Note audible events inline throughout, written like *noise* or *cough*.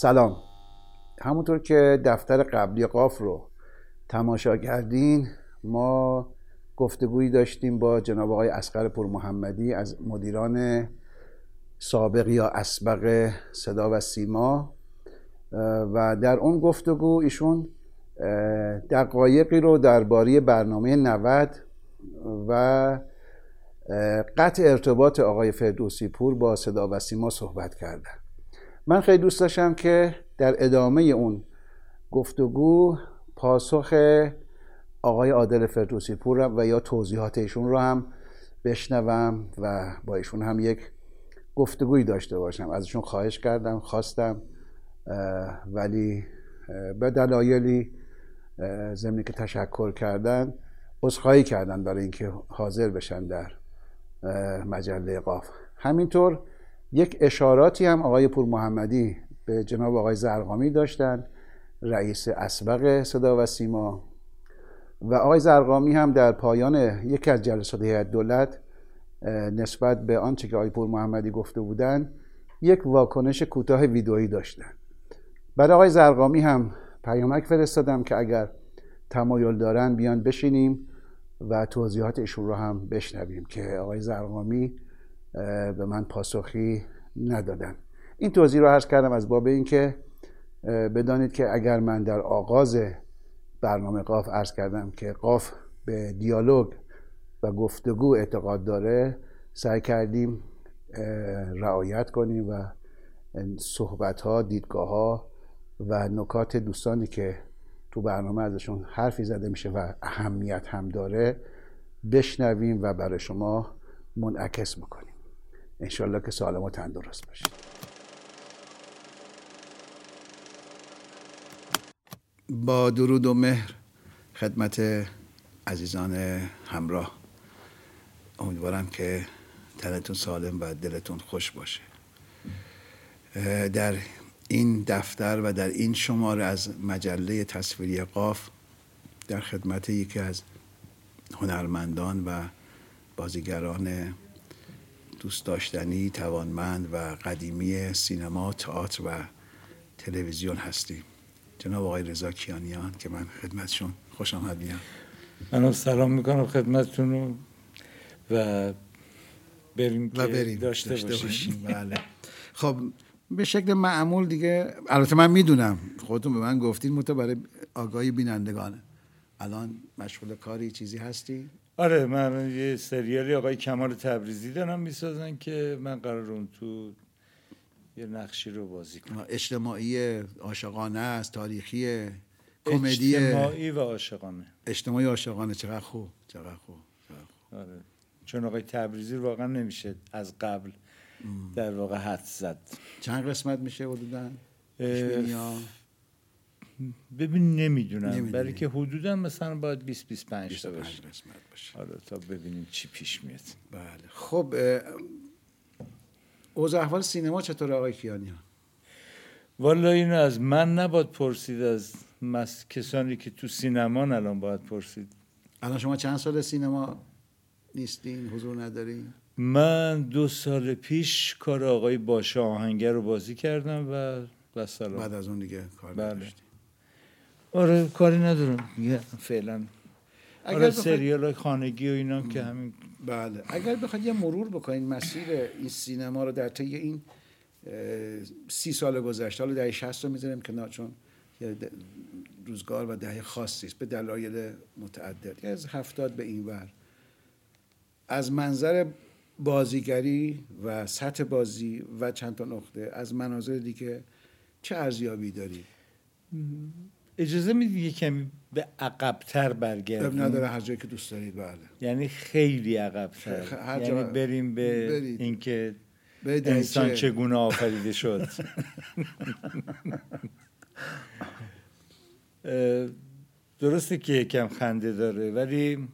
سلام. همونطور که دفتر قبلی قاف رو تماشا کردین ما گفتگویی داشتیم با جناب آقای اسقر پور محمدی از مدیران سابق یا اسبق صدا و سیما و در اون گفتگو ایشون دقایقی رو درباره برنامه 90 و قطع ارتباط آقای فردوسی پور با صدا و سیما صحبت کردن. من خیلی دوست داشتم که در ادامه اون گفتگو پاسخ آقای عادل فردوسی پور و یا توضیحات ایشون رو هم بشنوم و با ایشون هم یک گفتگویی داشته باشم. ازشون خواهش کردم خواستم ولی به دلایلی زمینی که تشکر کردن عذرخواهی کردن برای اینکه حاضر بشن در مجله قاف. همینطور یک اشاراتی هم آقای پور محمدی به جناب آقای زرقامی داشتن رئیس اسبق صدا و سیما. و آقای زرقامی هم در پایان یکی از جلسات هیئت دولت نسبت به آنچه که آقای پور محمدی گفته بودند یک واکنش کوتاه ویدئویی داشتن. برای آقای زرقامی هم پیامک فرستادم که اگر تمایل دارن بیان بشینیم و توضیحات ایشون رو هم بشنویم که آقای زرقامی به من پاسخی ندادن. این توضیح رو عرض کردم از باب اینکه بدانید که اگر من در آغاز برنامه قاف عرض کردم که قاف به دیالوگ و گفتگو اعتقاد داره سعی کردیم رعایت کنیم و صحبت ها دیدگاه ها و نکات دوستانی که تو برنامه ازشون حرفی زده میشه و اهمیت هم داره بشنویم و برای شما منعکس می‌کنیم انشالله که سالم و تندرست باشید با درود و مهر خدمت عزیزان همراه امیدوارم که تنتون سالم و دلتون خوش باشه. در این دفتر و در این شماره از مجله تصویری قاف در خدمت یکی از هنرمندان و بازیگران دوست داشتنی توانمند و قدیمی سینما تئاتر و تلویزیون هستیم. جناب آقای رضا کیانیان که من خدمتشون خوش آمد میام من سلام می‌کنم خدمتتون و بریم و بریم. داشته, داشته باشیم. *laughs* بله. خب به شکل معمول دیگه البته من می‌دونم خودتون به من گفتین متو برای آگاهی بینندگانه الان مشغول کاری چیزی هستی؟ آره من یه سریالی آقای کمال تبریزی دارم می‌سازن که من قرار اون تو یه نقشی رو بازی کنم. اجتماعی عاشقانه است تاریخی کمدی اجتماعی و عاشقانه. اجتماعی عاشقانه. چقدر خوب چقدر خوب, آره. چون آقای تبریزی واقعا نمیشه از قبل در واقع حد زد. چند قسمت میشه حدودا؟ ببین نمی‌دونم. برای که حدودا مثلا باید 20 25 تا باشه. آره تا ببینیم چی پیش میاد. بله. خب اوضاع احوال سینما چطور آقای کیانی والا اینو از من نباید پرسید از مس... کسانی که تو سینما الان باید پرسید. الان شما چند سال سینما نیستین؟ حضور ندارین؟ من دو سال پیش کار آقای باشه آهنگر رو بازی کردم و بسلام بعد از اون دیگه کار بله. آره کاری ندارم. فعلا. اگر آره سریال خانگی و اینا که همین بله. اگر بخواید یه مرور بکنین مسیر این سینما رو در طی این سی سال گذشته حالا دهه 60 رو می‌ذاریم که چون روزگار و دهه خاصی است به دلایل متعدد. از هفتاد به این ور. از منظر بازیگری و سطح بازی و چند تا نقطه از مناظر دیگه چه ارزیابی داری اجازه می‌دید یه کمی به عقبتر برگردیم؟ نداره هر جایی که دوست دارید بله. یعنی خیلی عقبتر. یعنی بریم به اینکه انسان چگونه آفریده شد. *laughs* درسته که یکم خنده داره ولی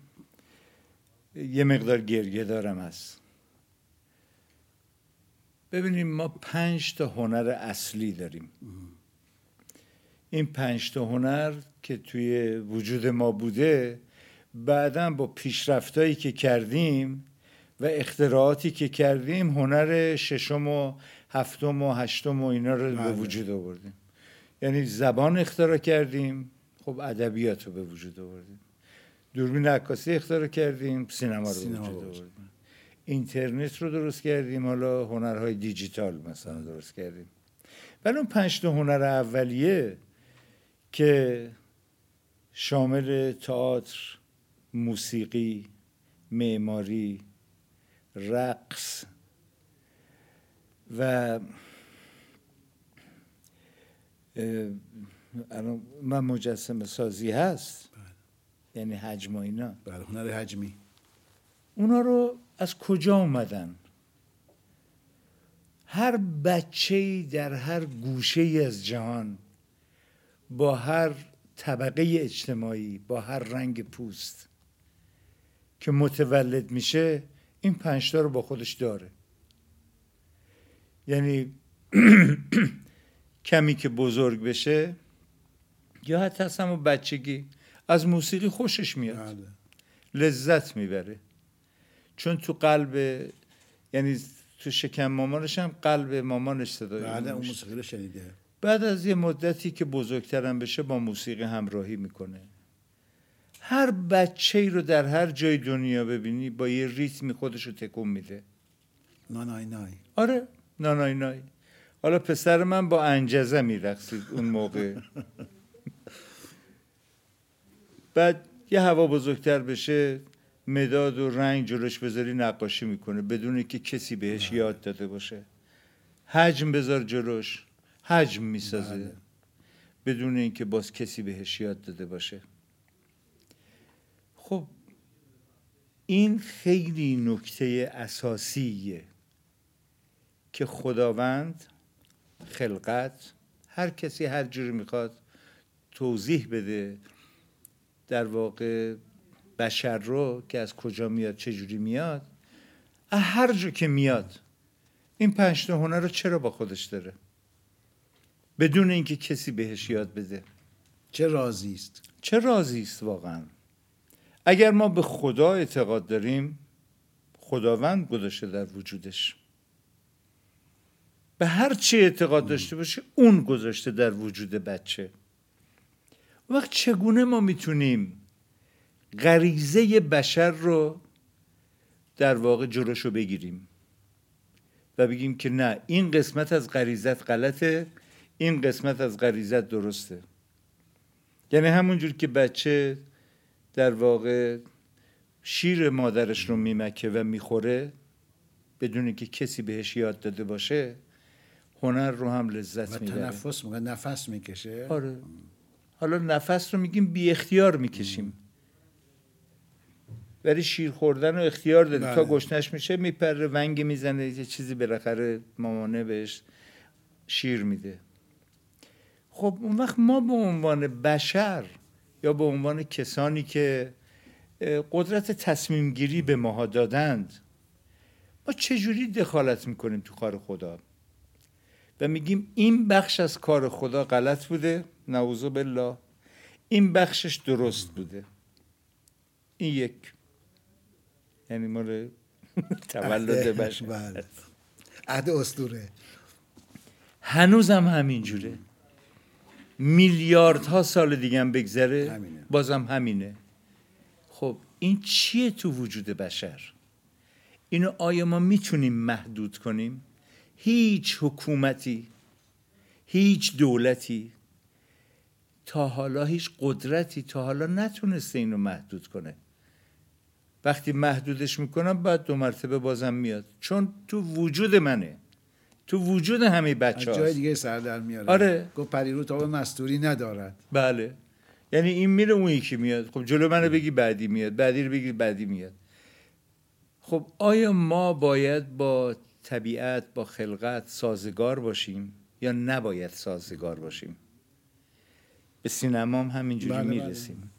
یه مقدار گریه دارم هست. ببینیم ما پنج تا هنر اصلی داریم. این پنج تا هنر که توی وجود ما بوده بعدا با پیشرفتایی که کردیم و اختراعاتی که کردیم هنر ششم و هفتم و هشتم و اینا رو به بله. وجود آوردیم یعنی زبان اختراع کردیم خب ادبیات رو به وجود آوردیم دوربین عکاسی اختراع کردیم سینما رو به وجود. آوردیم اینترنت رو درست کردیم حالا هنرهای دیجیتال مثلا درست کردیم ولی اون پنج تا هنر اولیه که شامل تئاتر موسیقی معماری رقص و من مجسم سازی هست. یعنی حجم و اینا. بله هنر حجمی. اونا رو از کجا اومدن؟ هر بچه در هر گوشه از جهان با هر طبقه اجتماعی با هر رنگ پوست که متولد میشه این پنجتا رو با خودش داره. یعنی *clears throat* کمی که بزرگ بشه یا حتی از همون بچگی از موسیقی خوشش میاد. بله. لذت می‌بره. چون تو قلب یعنی تو شکم مامانش هم قلب مامانش صدای بله اون. موسیقی رو شنیده. بعد از یه مدتی که بزرگترم بشه با موسیقی همراهی می‌کنه. هر بچه ای رو در هر جای دنیا ببینی با یه ریتمی خودش رو تکون میده. نانای نای آره نانای نای حالا پسر من با انجزه میرقصید اون موقع. *laughs* بعد یه هوا بزرگتر بشه مداد و رنگ جلوش بذاری نقاشی می‌کنه بدون که کسی بهش یاد داده باشه. حجم بذار جلوش. حجم می‌سازه. بله. بدون اینکه باز کسی بهش یاد داده باشه. خب این خیلی نکته اساسیه که خداوند خلقت هر کسی هر جوری می‌خواد توضیح بده در واقع بشر رو که از کجا میاد چه جوری میاد هر جا که میاد این پنج تا هنر رو چرا با خودش داره؟ بدون اینکه کسی بهش یاد بده. چه رازی است؟ چه رازی است واقعا؟ اگر ما به خدا اعتقاد داریم خداوند گذاشته در وجودش. به هر چی اعتقاد داشته باشه اون گذاشته در وجود بچه. وقت چگونه ما می‌تونیم غریزه بشر رو در واقع جلوشو بگیریم و بگیم که نه این قسمت از غریزت غلطه این قسمت از غریزت درسته. یعنی همونجور که بچه در واقع شیر مادرش رو میمکه و می‌خوره بدون که کسی بهش یاد داده باشه هنر رو هم لذت می‌بره. تنفس می‌کنه نفس می‌کشه. آره. حالا نفس رو میگیم بی اختیار می‌کشیم. ولی شیر خوردن رو اختیار داره. بله. تا گشنش میشه میپره ونگ می‌زنه یه چیزی بالاخره مامانه بهش شیر میده. خب اون وقت ما به عنوان بشر یا به عنوان کسانی که قدرت تصمیم گیری به ماها دادند ما چجوری دخالت می‌کنیم تو کار خدا؟ و میگیم این بخش از کار خدا غلط بوده نعوذ بالله. این بخشش درست بوده. این یک. یعنی مال *laughs* تولد بشر. بله. عهد اسطوره. هنوزم همینجوره. میلیاردها سال دیگه هم بگذره. همینه. بازم همینه. خب این چیه تو وجود بشر؟ اینو آیا ما می‌تونیم محدود کنیم؟ هیچ حکومتی هیچ دولتی تا حالا هیچ قدرتی تا حالا نتونسته اینو محدود کنه. وقتی محدودش می‌کنم بعد دو مرتبه بازم میاد. چون تو وجود منه. تو وجود همه از بچه جای دیگه سر در میاره آره. گفت پریرو تاب مستوری ندارد بله. یعنی این میره اون یکی میاد. خب جلو منو بگی بعدی میاد. بعدی رو بگی بعدی میاد. خب آیا ما باید با طبیعت با خلقت سازگار باشیم یا نباید سازگار باشیم؟ به سینما هم همینجوری بله، بله. می‌رسیم.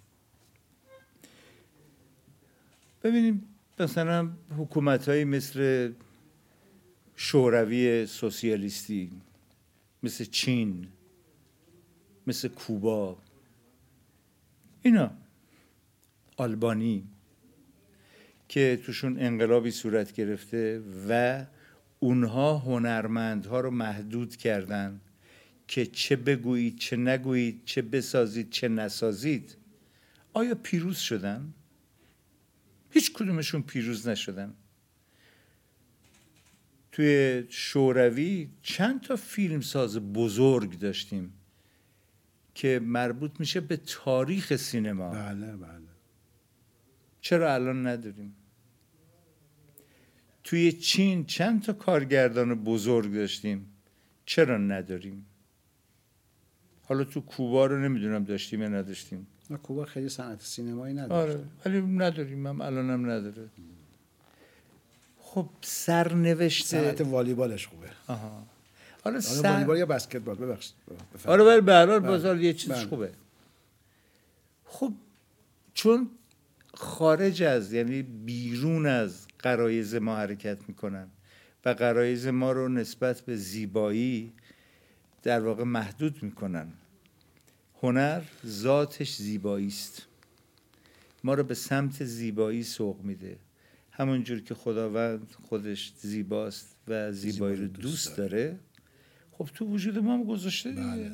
ببینیم مثلا حکومت مثل شوروی سوسیالیستی مثل چین مثل کوبا. اینا آلبانی که توشون انقلابی صورت گرفته و اونها هنرمندها رو محدود کردن که چه بگویید چه نگویید چه بسازید چه نسازید. آیا پیروز شدن؟ هیچ کدومشون پیروز نشدن. توی شوروی چند تا فیلم ساز بزرگ داشتیم که مربوط میشه به تاریخ سینما. بله بله. چرا الان نداریم؟ توی چین چند تا کارگردان بزرگ داشتیم؟ چرا نداریم؟ حالا تو کوبا رو نمی‌دونم داشتیم یا نداشتیم. کوبا خیلی صنعت سینمایی نداره آره ولی نداریم هم الانم نداره. خب سرنوشت صنعت والیبالش خوبه. آها. حالا حالا سر... والیبال یا بسکتبال ببخشید. آره ولی به هر حال بله. بازار یه چیزش بله. خوبه. خب چون خارج از یعنی بیرون از قرایز ما حرکت می‌کنن و قرایز ما رو نسبت به زیبایی در واقع محدود می‌کنن. هنر ذاتش زیبایی است ما رو به سمت زیبایی سوق میده. همونجور که خداوند خودش زیباست و زیبایی رو دوست داره. خب تو وجود ما هم گذاشته دیگه. بله.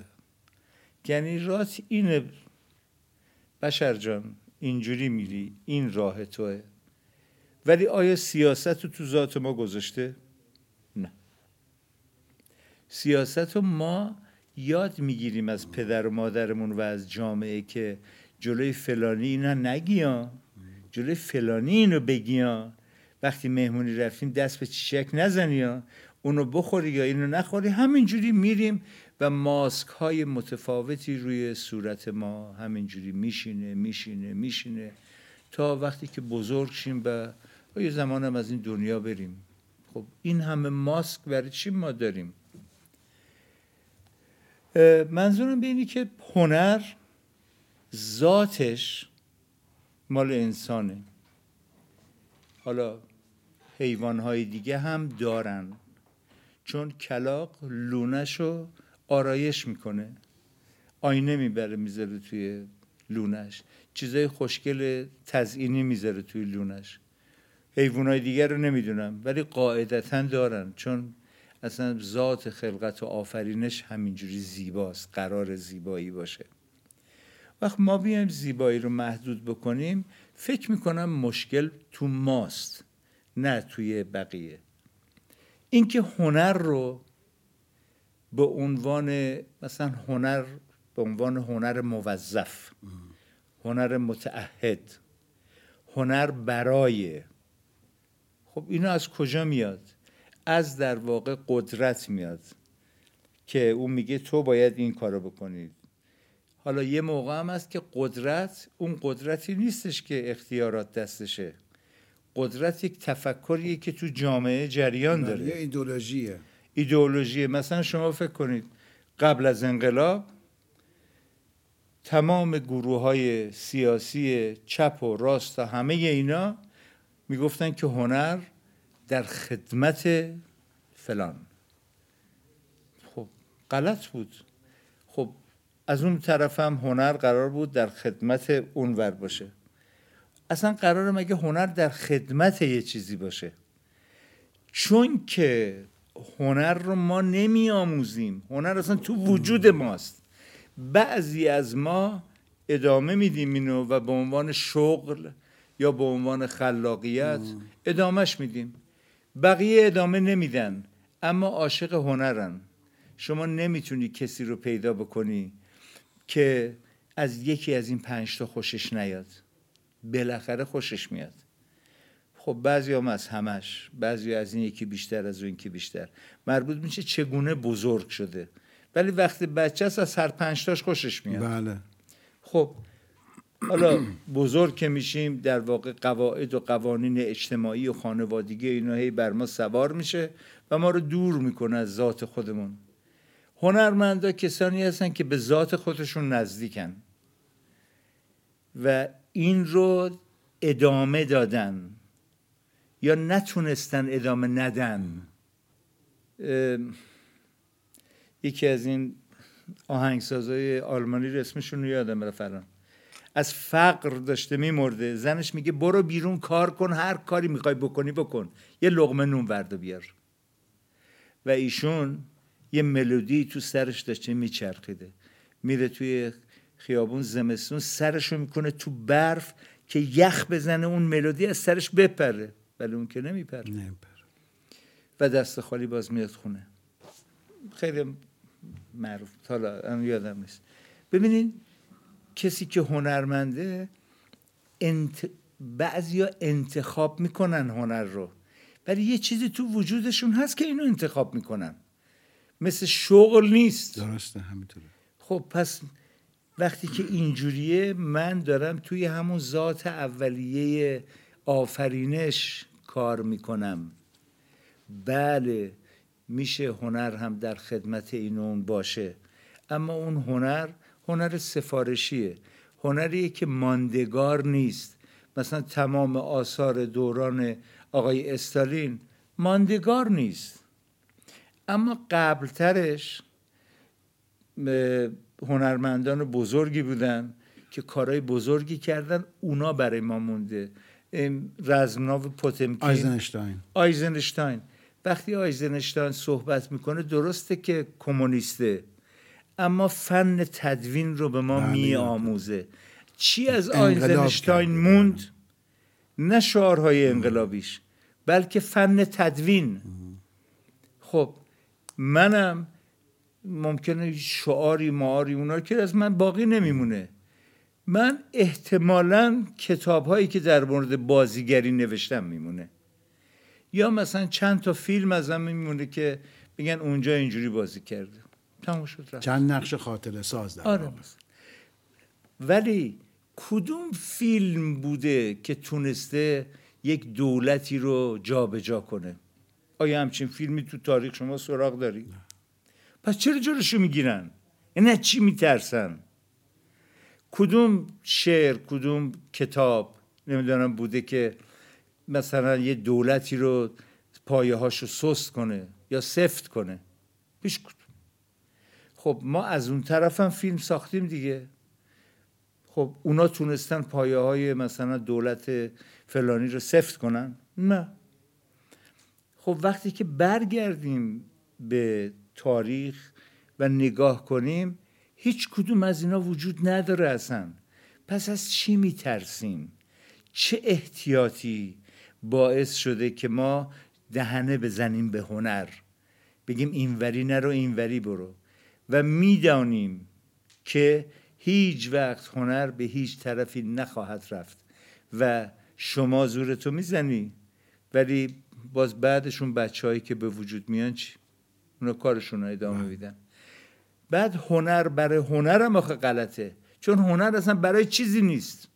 یعنی رات اینه بشر جان اینجوری میری این راه توه. ولی آیا سیاست رو تو ذات ما گذاشته؟ نه. سیاست رو ما یاد می‌گیریم از پدر و مادرمون و از جامعه که جلوی فلانی اینا نگیان. جلوی فلانی اینو بگیان وقتی مهمونی رفتیم دست به چیشک نزنی یا اونو بخوری یا اینو نخوری. همینجوری میریم و ماسک های متفاوتی روی صورت ما همینجوری میشینه میشینه میشینه. تا وقتی که بزرگ شیم و یه زمان هم از این دنیا بریم. خب این همه ماسک برای چی ما داریم؟ منظورم به اینه که هنر ذاتش مال انسانه. حالا حیوانهای دیگه هم دارن. چون کلاق لونش رو آرایش می‌کنه. آینه می‌بره می‌ذاره توی لونش چیزای خوشگل تزئینی می‌ذاره توی لونش حیوانای دیگر رو نمی‌دونم ولی قاعدتا دارن. چون اصلا ذات خلقت و آفرینش همینجوری زیباست قرار زیبایی باشه. وقت ما بیایم زیبایی رو محدود بکنیم فکر می‌کنم مشکل تو ماست نه توی بقیه. اینکه هنر رو به عنوان مثلا هنر به عنوان هنر موظف هنر متعهد هنر برای خب اینا از کجا میاد؟ از در واقع قدرت میاد که اون میگه تو باید این کارو بکنید حالا یه موقع هم هست که قدرت اون قدرتی نیستش که اختیارات دستشه. قدرت یک تفکریه که تو جامعه جریان داره. یه ایدولوژیه. ایدئولوژی مثلا شما فکر کنید قبل از انقلاب تمام گروه های سیاسی چپ و راست و همه اینا می‌گفتن که هنر در خدمت فلان. خب غلط بود. از اون طرف هم هنر قرار بود در خدمت اونور باشه. اصلا قرار مگه هنر در خدمت یه چیزی باشه؟ چون که هنر رو ما نمی آموزیم هنر اصلا تو وجود ماست. بعضی از ما ادامه میدیم اینو و به عنوان شغل یا به عنوان خلاقیت ادامهش میدیم. بقیه ادامه نمیدن اما عاشق هنرن. شما نمی‌تونی کسی رو پیدا بکنی که از یکی از این پنج تا خوشش نیاد. بالاخره خوشش میاد. خب بعضی هم از همش بعضی از این یکی بیشتر از اون یکی بیشتر. مربوط میشه چگونه بزرگ شده. ولی وقتی بچه است از هر پنج تاش خوشش میاد. بله. خب حالا بزرگ که میشیم در واقع قواعد و قوانین اجتماعی و خانوادگی اینا هی بر ما سوار میشه و ما رو دور می‌کنه از ذات خودمون. هنرمندا کسانی هستن که به ذات خودشون نزدیکن و این رو ادامه دادن یا نتونستن ادامه ندن. یکی از این آهنگسازای آلمانی رو رو یادم رفت الان. از فقر داشته میمرده. زنش میگه برو بیرون کار کن هر کاری می‌خوای بکنی بکن. یه لقمه نون ورد و بیار. و ایشون یه ملودی تو سرش داشته میچرخیده. میره توی خیابون زمستون سرشو می‌کنه تو برف که یخ بزنه اون ملودی از سرش بپره ولی اون که نمیپره. و دست خالی باز میاد خونه. خیلی معروف. حالا یادم نیست. ببینین کسی که هنرمنده انت... بعضیا انتخاب می‌کنن هنر رو. ولی یه چیزی تو وجودشون هست که اینو انتخاب می‌کنن. مثل شغل نیست. درسته همینطوره. خب پس وقتی که اینجوریه من دارم توی همون ذات اولیه آفرینش کار می‌کنم. بله میشه هنر هم در خدمت این اون باشه. اما اون هنر هنر سفارشیه. هنریه که ماندگار نیست. مثلا تمام آثار دوران آقای استالین ماندگار نیست. اما قبلترش هنرمندان بزرگی بودن که کارهای بزرگی کردن اونا برای ما مونده. رزمناو پوتمکین آیزنشتاین. آیزنشتاین. وقتی آیزنشتاین صحبت می‌کنه درسته که کمونیسته اما فن تدوین رو به ما بله، می بله. چی از آیزنشتاین. موند؟ نه شعارهای انقلابیش بلکه فن تدوین. خب منم ممکنه شعاری معاری اونا که از من باقی نمیمونه. من احتمالا کتاب هایی که در مورد بازیگری نوشتم میمونه. یا مثلا چند تا فیلم ازم میمونه که بگن اونجا اینجوری بازی کرده. تموم شد رفت. چند نقش خاطره ساز در آره. ولی کدوم فیلم بوده که تونسته یک دولتی رو جابجا کنه؟ آیا همچین فیلمی تو تاریخ شما سراغ داری؟ پس چرا جلوشو می‌گیرن؟ یعنی چی میترسن؟ کدوم شعر کدوم کتاب نمی‌دونم بوده که مثلا یه دولتی رو پایه هاشو سست کنه یا سفت کنه هیچ کدوم خب ما از اون طرف هم فیلم ساختیم دیگه خب اونا تونستن پایه های مثلا دولت فلانی رو سفت کنن نه خب وقتی که برگردیم به تاریخ و نگاه کنیم هیچ کدوم از اینا وجود نداره اصلا. پس از چی میترسیم؟ چه احتیاطی باعث شده که ما دهنه بزنیم به هنر؟ بگیم اینوری نرو اینوری برو. و می‌دانیم که هیچ وقت هنر به هیچ طرفی نخواهد رفت. و شما زورتو می‌زنی ولی باز بعدشون بچههایی که به وجود میان چی؟ اونا کارشون رو ادامه میدن. بعد هنر برای هنر هم آخه غلطه. چون هنر اصلا برای چیزی نیست.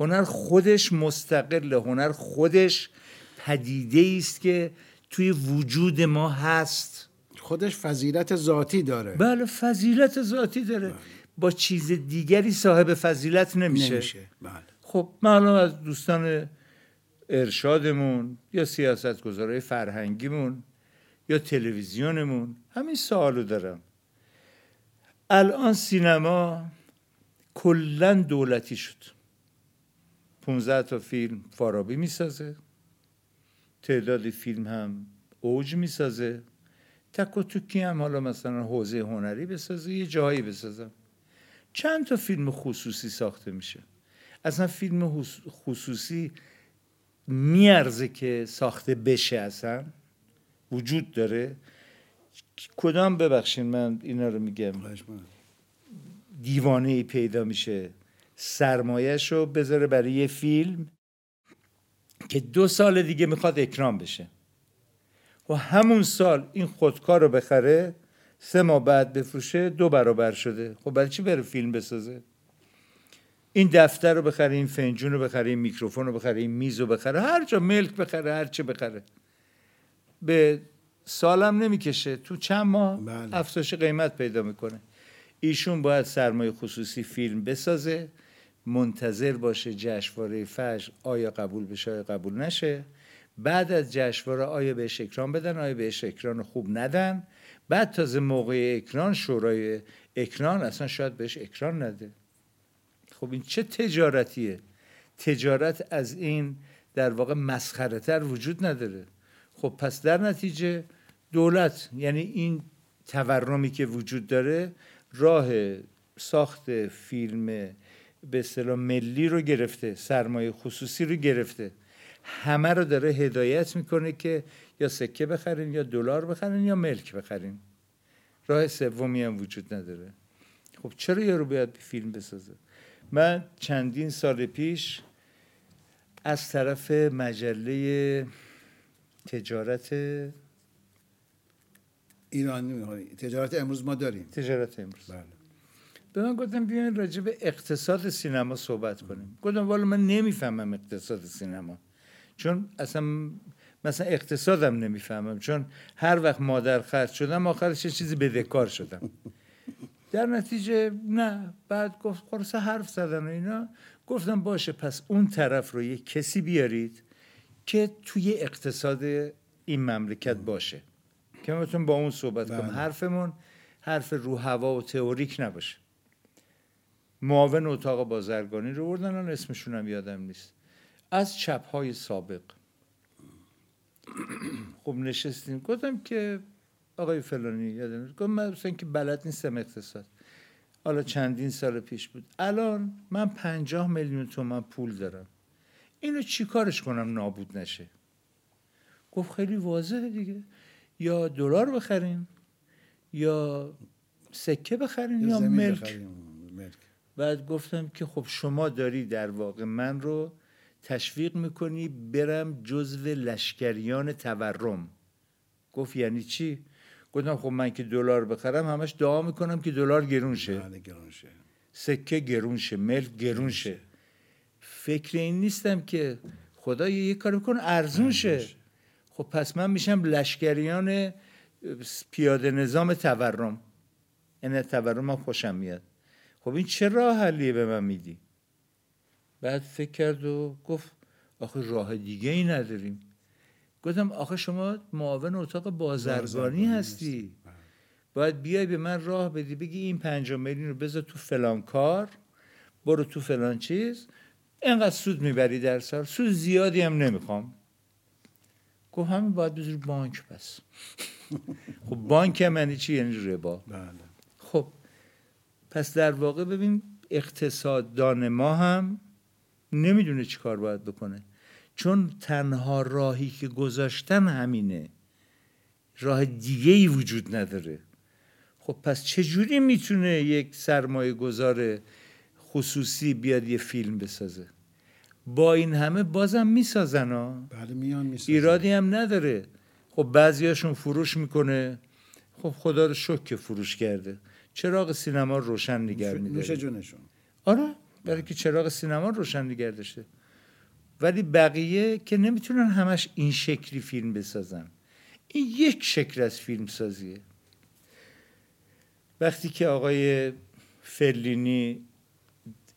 هنر خودش مستقل هنر خودش پدیده است که توی وجود ما هست. خودش فضیلت ذاتی داره. بله فضیلت ذاتی داره. با چیز دیگری صاحب فضیلت نمیشه, نمیشه. بله. خب معلوم از دوستان ارشادمون یا سیاستگزارای فرهنگیمون یا تلویزیونمون همین سوالو دارم. الان سینما کلا دولتی شد. 15 تا فیلم فارابی می‌سازه. تعدادی فیلم هم اوج می‌سازه. تک و توکی هم حالا مثلا حوزه هنری بسازه یه جایی بسازم چند تا فیلم خصوصی ساخته میشه؟ اصلا فیلم خصوصی میارزه که ساخته بشه اصلا. وجود داره. کدام ببخشید من اینا رو میگم. دیوانه ای پیدا میشه. سرمایهش رو بذاره برای یه فیلم که دو سال دیگه می‌خواد اکرام بشه. و همون سال این خودکار رو بخره سه ماه بعد بفروشه دو برابر شده. خب برای چی بره فیلم بسازه؟ این دفتر رو بخره این فنجون رو بخره این میکروفون رو بخره این میز رو بخره هر جا ملک بخره هر چه بخره. به سالم نمی‌کشه. تو چند ماه بله. افزایش قیمت پیدا می‌کنه. ایشون باید سرمایه خصوصی فیلم بسازه منتظر باشه جشنواره فجر آیا قبول بشه آیا قبول نشه. بعد از جشنواره آیا بهش اکران بدن آیا بهش اکران خوب ندن. بعد تازه موقع اکران شورای اکران اصلا شاید بهش اکران نده. خب این چه تجارتیه؟ تجارت از این در واقع مسخره تر وجود نداره. خب پس در نتیجه دولت یعنی این تورمی که وجود داره راه ساخت فیلم به اصطلاح ملی رو گرفته سرمایه خصوصی رو گرفته. همه رو داره هدایت می‌کنه که یا سکه بخرین یا دلار بخرین یا ملک بخرین راه سومی هم وجود نداره. خب چرا یارو باید فیلم بسازه؟ من چندین سال پیش از طرف مجله تجارت ایرانی تجارت امروز ما داریم. تجارت امروز. بله. به من گفتم بیاین راجع به اقتصاد سینما صحبت کنیم. گفتم والا من نمی‌فهمم اقتصاد سینما. چون اصلا مثلا اقتصادم نمی‌فهمم. چون هر وقت مادر خرج شدم آخرش یه چیزی بدهکار شدم. *laughs* در نتیجه نه بعد گفت خلاص حرف زدن و اینا. گفتم باشه پس اون طرف رو یه کسی بیارید که توی اقتصاد این مملکت باشه. که من با اون صحبت کنم. بله. حرفمون حرف رو هوا و تئوریک نباشه. معاون اتاق بازرگانی رو بردن الان اسمشون هم یادم نیست. از چپ های سابق. خب نشستیم. گفتم که آقای فلانی یادم گفت من که بلد نیستم اقتصاد. حالا چندین سال پیش بود. الان من پنجاه میلیون تومن پول دارم. اینو چیکارش کنم نابود نشه؟ گفت خیلی واضحه دیگه. یا دلار بخرین یا سکه بخرین یا, ملک. بخریم. ملک. بعد گفتم که خب شما داری در واقع من رو تشویق می‌کنی برم جزو لشکریان تورم. گفت یعنی چی؟ گفتم خب من که دلار بخرم همش دعا می‌کنم که دلار گرون شه. بله گران شه. سکه گرون شه ملک گرون شه. فکر این نیستم که خدا یه کار بکن ارزون شه. خب پس من میشم لشکریان پیاده نظام تورم. یعنی تورم هم خوشم میاد. خب این چه راه حلیه به من میدی؟ بعد فکر کرد و گفت آخه راه دیگه ای نداریم. گفتم آخه شما معاون اتاق بازرگانی هستی. باید بیای به من راه بدی بگی این پنجاه میلیون رو بذار تو فلان کار برو تو فلان چیز. اینقدر سود می‌بری در سال. سود زیادی هم نمی‌خوام. گفت همین باید بذاری بانک پس *laughs* خب بانک هم یعنی چی؟ یعنی ربا. بله. خب پس در واقع ببین اقتصاددان ما هم نمی‌دونه چی کار باید بکنه. چون تنها راهی که گذاشتن همینه. راه دیگه ای وجود نداره. خب پس چجوری می‌تونه یک سرمایه گذار خصوصی بیاد یه فیلم بسازه؟ با این همه بازم می‌سازن ها بله میان می‌سازن. ایرادی هم نداره. خب بعضیاشون فروش می‌کنه. خب خدا رو شکر که فروش کرده. چراغ سینما رو روشن نوش میداره. جونشون. آره برای که چراغ سینما رو روشن نگه داشته. ولی بقیه که نمی‌تونن همش این شکلی فیلم بسازن. این یک شکل از فیلم سازیه. وقتی که آقای فلینی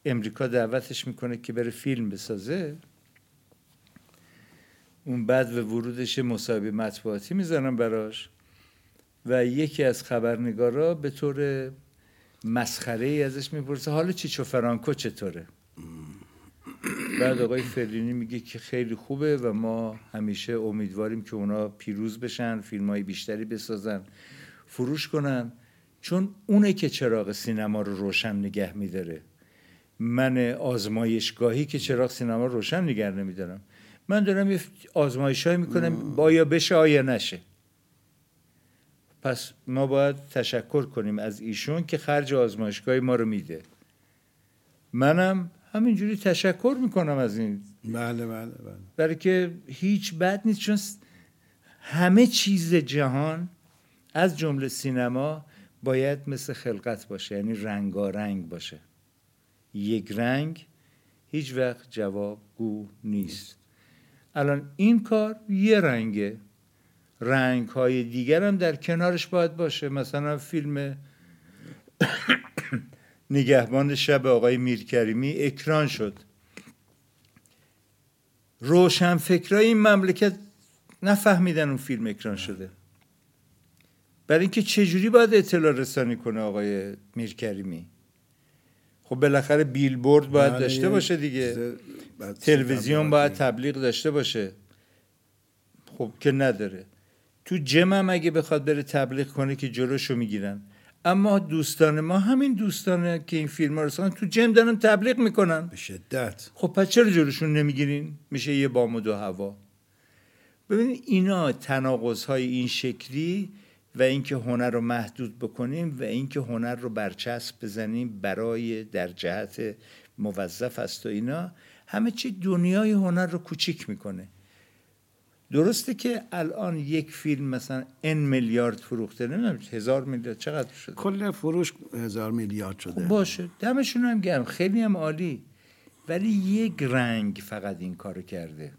امریکا دعوتش می‌کنه که بره فیلم بسازه اون بعد به ورودش مصاحبه مطبوعاتی می‌زنن براش و یکی از خبرنگارا به طور مسخره ای ازش می‌پرسه حالا چیچو فرانکو چطوره؟ بعد آقای فلینی میگه که خیلی خوبه و ما همیشه امیدواریم که اونا پیروز بشن فیلم های بیشتری بسازن فروش کنن. چون اونه که چراغ سینما رو روشن نگه میداره. من آزمایشگاهی که چراغ سینما رو روشن نگه نمیدارم. من دارم یه آزمایش های می‌کنم با یا بشه آیا نشه. پس ما باید تشکر کنیم از ایشون که خرج آزمایشگاهی ما رو میده. منم همینجوری تشکر می‌کنم از این. بله بله بله. برای که هیچ بد نیست چون همه چیز جهان از جمله سینما باید مثل خلقت باشه یعنی رنگارنگ باشه. یک رنگ هیچ وقت جوابگو نیست. الان این کار یه رنگه. رنگ های دیگر هم در کنارش باید باشه. مثلا فیلم نگهبان شب آقای میرکریمی اکران شد. روشن فکرای این مملکت نفهمیدن اون فیلم اکران شده. برای اینکه چجوری باید اطلاع رسانی کنه آقای میرکریمی؟ خب بالاخره بیلبورد باید بله، داشته باشه دیگه. تلویزیون باید. تبلیغ داشته باشه. خب که نداره. تو جمع هم اگه بخواد بره تبلیغ کنه که جلوشو می‌گیرن. اما دوستان ما همین دوستانه که این فیلم رو تو جمع دارن تبلیغ می‌کنن. به شدت. خب پس چرا جلوشون نمی‌گیرین؟ میشه یه بام و دو هوا. ببینید اینا تناقض های این شکلی و اینکه هنر رو محدود بکنیم و اینکه هنر رو برچسب بزنیم برای در جهت موظف است و اینا همه چی دنیای هنر رو کوچیک می‌کنه. درسته که الان یک فیلم مثلا ان میلیارد فروخته نمی‌دونم هزار میلیارد چقدر شده؟ کل فروش هزار میلیارد شده. خب باشه دمشون هم گرم خیلی هم عالی. ولی یک رنگ فقط این کارو کرده.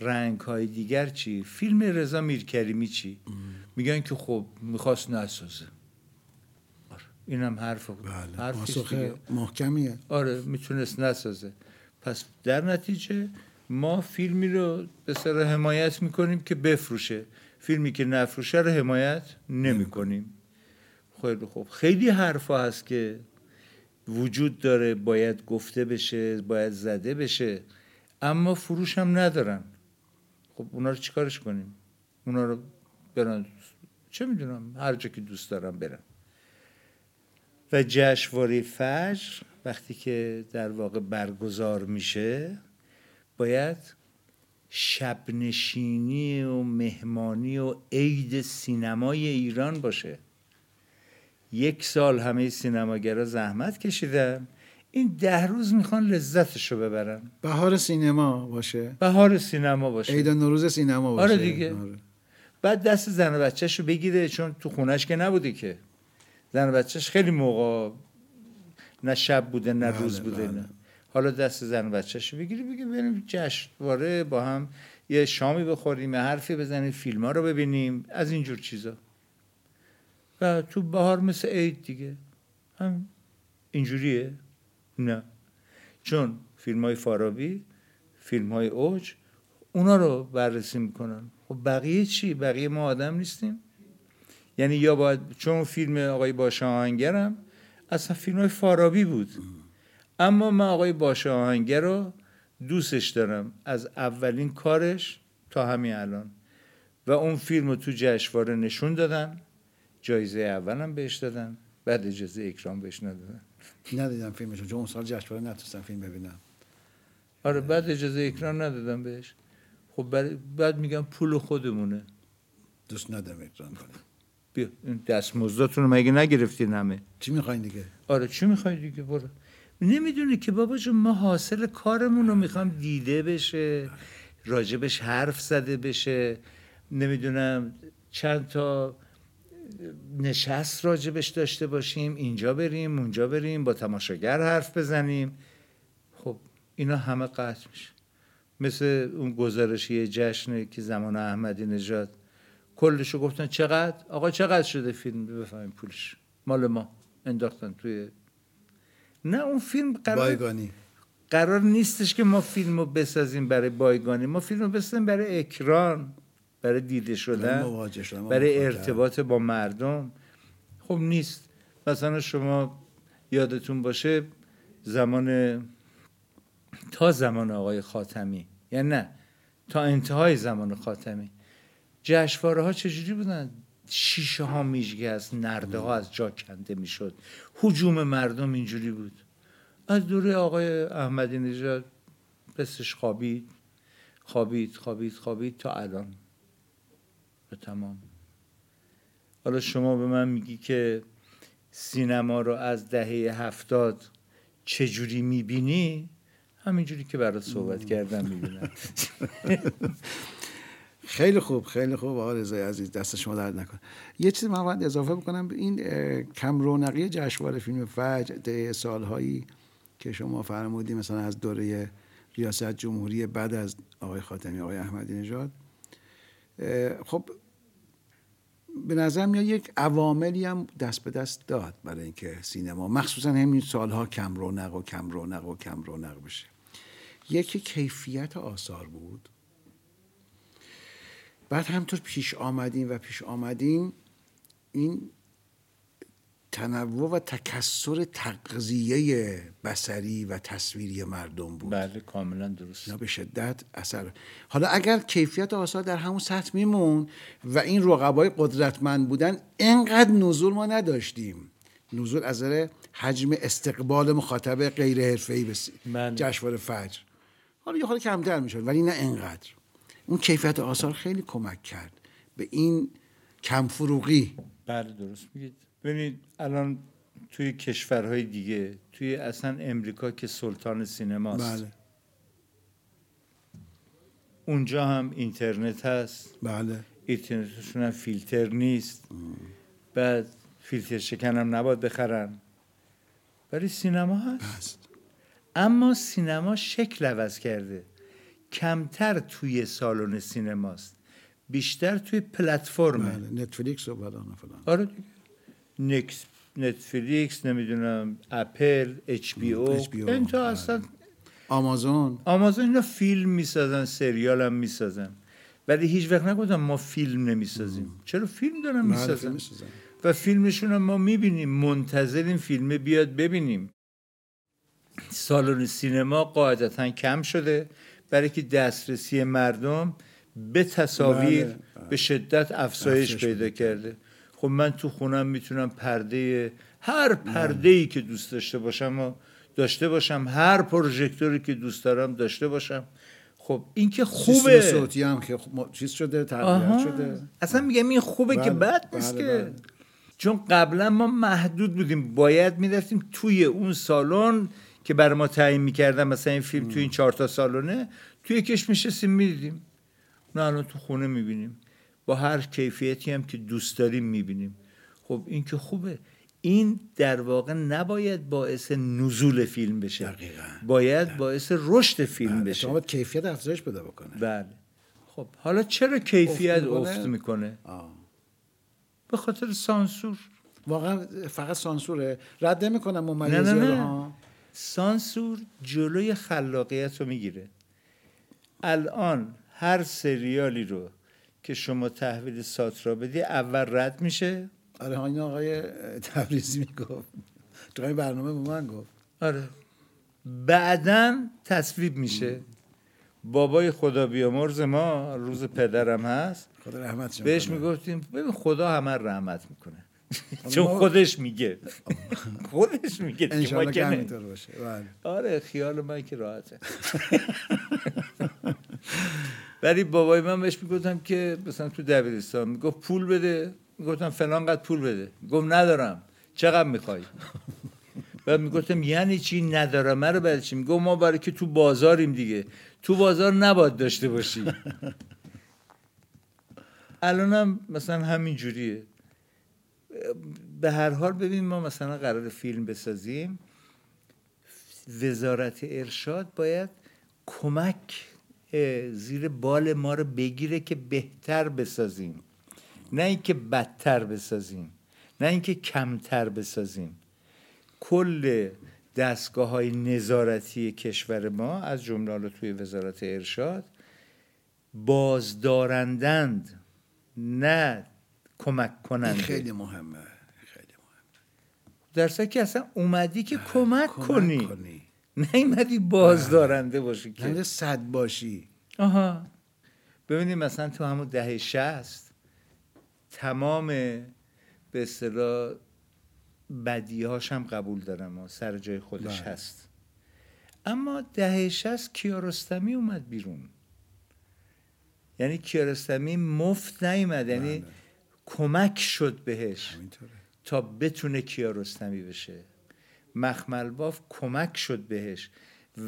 رنگ های دیگر چی؟ فیلم رضا میرکریمی چی؟ میگن که خب می‌خواست نسازه. آره اینم حرف بود. بله. محکمیه. آره می‌تونست نسازه. پس در نتیجه ما فیلمی رو به سر حمایت می‌کنیم که بفروشه. فیلمی که نفروشه رو حمایت نمی‌کنیم. خیلی خوب. خیلی حرفا هست که وجود داره باید گفته بشه باید زده بشه اما فروش هم ندارن. خب اونا رو چیکارش کنیم؟ اونا رو برن چه می‌دونم هر جا که دوست دارم برم و جشنواره فجر وقتی که در واقع برگزار میشه باید شبنشینی و مهمانی و عید سینمای ایران باشه. یک سال همه سینماگرا زحمت کشیدن. این ده روز می‌خوان لذتش رو ببرن. بهار سینما باشه؟ بهار سینما باشه. عید نوروز سینما باشه. آره دیگه. آره. بعد دست زن و بچهش رو بگیره چون تو خونش که نبوده که. زن و بچهش خیلی موقع نه شب بوده نه بله، روز بوده بله. نه حالا دست زن و بچهش رو بگیره بگه بریم جشنواره با هم یه شامی بخوریم یه حرفی بزنیم فیلم ها رو ببینیم از اینجور چیزا. و تو بهار مثل عید دیگه. هم اینجوریه؟ نه. چون فیلم های فارابی فیلم های اوج اونا رو بررسی می‌کنن. خب بقیه چی؟ بقیه ما آدم نیستیم. یعنی یا باید چون فیلم آقای باشه آهنگرم اصلا فیلم های فارابی بود. اما من آقای باشه آهنگر رو دوستش دارم. از اولین کارش تا همین الان. و اون فیلم رو تو جشنواره نشون دادن. جایزه اولم بهش دادن. بعد اجازه اکرام بهش ندادن. ندیدم فیلمشو. چون اون سال جشنواره نتونستم فیلم ببینم. آره بعد اجازه اکران ندادم بهش. خب بعد میگم پول خودمونه. دوست ندارم اکران کنم. بیا این دستمزداتون رو مگه نگرفتین همه؟ چی می‌خواین دیگه؟ آره چی می‌خواین دیگه؟ برو. نمی‌دونه که بابا جون ما حاصل کارمون رو می‌خوام دیده بشه راجبش حرف زده بشه نمی‌دونم چند تا نشست راجبش داشته باشیم اینجا بریم اونجا بریم با تماشاگر حرف بزنیم. خب اینا همه قطع میشه. مثل اون گزارشی جشنه که زمان احمدی نژاد کلشو گفتن چقدر؟ آقا چقدر شده فیلم؟ بفهمیم پولش. مال ما. انداختن توی نه اون فیلم قرار بایگانی. قرار نیستش که ما فیلم رو بسازیم برای بایگانی. ما فیلم رو بسازیم برای اکران برای دیده شدن برای ارتباط با مردم. خب نیست. مثلا شما یادتون باشه زمان تا زمان آقای خاتمی. یعنی نه تا انتهای زمان خاتمی. جشواره ها چجوری بودن؟ شیشه ها میشگه از نرده ها از جا کنده می‌شد. حجوم مردم اینجوری بود. از دوره آقای احمدی نژاد پسش خوابید خوابید خوابید خوابید تا الان. به تمام. حالا شما به من میگی که سینما رو از دهه هفتاد چجوری می‌بینی؟ همینجوری که برات صحبت کردم می‌بینم. *laughs* خیلی خوب خیلی خوب. آقا رضای عزیز دست شما درد نکن یه چیزی من باید اضافه بکنم. این کم رونقی جشنواره فیلم فجر سالهایی که شما فرمودی مثلا از دوره ریاست جمهوری بعد از آقای خاتمی آقای احمدی نژاد. خب به نظر میاد یک عواملی هم دست به دست داد برای اینکه سینما مخصوصا همین سالها کم رونق و کم رونق و کم رونق بشه. یکی کیفیت آثار بود. بعد همطور پیش آمدیم و پیش آمدیم این تنوع و تکسر تغذیه بسری و تصویری مردم بود. بله کاملا درست. به شدت اثر. حالا اگر کیفیت آثار در همون سطح میمون و این رقبای قدرتمند بودن اینقدر نزول ما نداشتیم. نزول از حجم استقبال مخاطب غیر حرفه‌ای به بله. جشنواره فجر. حالا یه خورده کمتر می‌شد ولی نه اینقدر. اون کیفیت آثار خیلی کمک کرد به این کمفروغی. بله درست میگید. ببینید الان توی کشورهای دیگه توی اصلا امریکا که سلطان سینماست. بله. اونجا هم اینترنت هست. بله. اینترنتشون هم فیلتر نیست. بعد فیلتر شکن هم نباید بخرن. ولی سینما هست. هست. اما سینما شکل عوض کرده. کمتر توی سالن سینماست. بیشتر توی پلتفرمه. بله نتفلیکس و فلان فلان. آره دیگه. نکس نتفلیکس نمی‌دونم اپل اچ بی او. HBO انتا بله. اصلا آمازون. آمازون اینا فیلم می‌سازن سریال هم می‌سازن. ولی هیچ وقت نگفتم ما فیلم نمی‌سازیم. چرا فیلم دارن بله، می‌سازن؟ فیلم. و فیلمشون هم ما می‌بینیم. منتظریم فیلمه بیاد ببینیم. سالن سینما قاعدتا کم شده. برای که دسترسی مردم به تصاویر بله، به شدت افزایش پیدا کرده. خب من تو خونم می‌تونم پرده هر پرده ای که دوست داشته باشم و داشته باشم هر پروژکتوری که دوست دارم داشته باشم. خب این که سیستم خوبه. صوتی هم که خب چیز شده تربیت. شده. اصلا میگم این خوبه بله، که بد نیست بله، که. بله. چون قبلا ما محدود بودیم. باید می‌رفتیم توی اون سالن که برای ما تعیین می‌کردن مثلا این فیلم توی این چهار تا سالنه توی کش میشستیم می‌دیدیم. نه الان تو خونه می‌بینیم. با هر کیفیتی هم که دوست داریم می‌بینیم. خب این که خوبه. این در واقع نباید باعث نزول فیلم بشه. دقیقاً. باید باعث رشد فیلم بله، بشه. شما باید کیفیت افزایش پیدا بکنه. بله. خب حالا چرا کیفیت؟ افت می‌کنه. به خاطر سانسور. واقعا فقط سانسوره. رد نمی‌کنم نه ممیزی نه نه. ها سانسور جلوی خلاقیت رو می‌گیره. الان هر سریالی رو که شما تحویل ساترا بدی اول رد میشه. آره این آقای تبریزی می‌گفت. تو این برنامه به من گفت. آره. بعدا تصویب میشه. بابای خدا بیامرز ما روز پدرم هست. خدا رحمتش بهش کنه. می‌گفتیم ببین خدا همه رحمت می‌کنه. چون خودش میگه. *laughs* خودش میگه انشالله که. همینطور باشه. بله. آره خیال من که راحته. ولی بابای من بهش می‌گفتم که مثلا تو دبیرستان می‌گفت پول بده. می‌گفتم فلان قد پول بده. گفت ندارم. چقدر می‌خوای؟ بعد می‌گفتم یعنی چی ندارم؟ رو برای چی؟ می‌گفت ما برای که تو بازاریم دیگه. تو بازار نباید داشته باشی. الانم مثلا همین جوریه. به هر حال ببین ما مثلا قرار فیلم بسازیم وزارت ارشاد باید کمک زیر بال ما رو بگیره که بهتر بسازیم. نه اینکه بدتر بسازیم نه اینکه کمتر بسازیم. کل دستگاه های نظارتی کشور ما از جمله توی وزارت ارشاد بازدارندند نه کمک کننده. خیلی مهمه خیلی مهمه. در صورتی که اصلا اومدی که کمک, کنی. کنی. نیومدی بازدارنده باشی که. نمیده صد باشی. آها. ببینید مثلا تو همون دهه شست تمام به اصطلاح بدیهاش هم قبول دارم و سر جای خودش بله. هست. اما دهه شست کیارستمی اومد بیرون. یعنی کیارستمی مفت نیومد یعنی بله. کمک شد بهش همینطوره. تا بتونه کیارستمی بشه. مخمل باف کمک شد بهش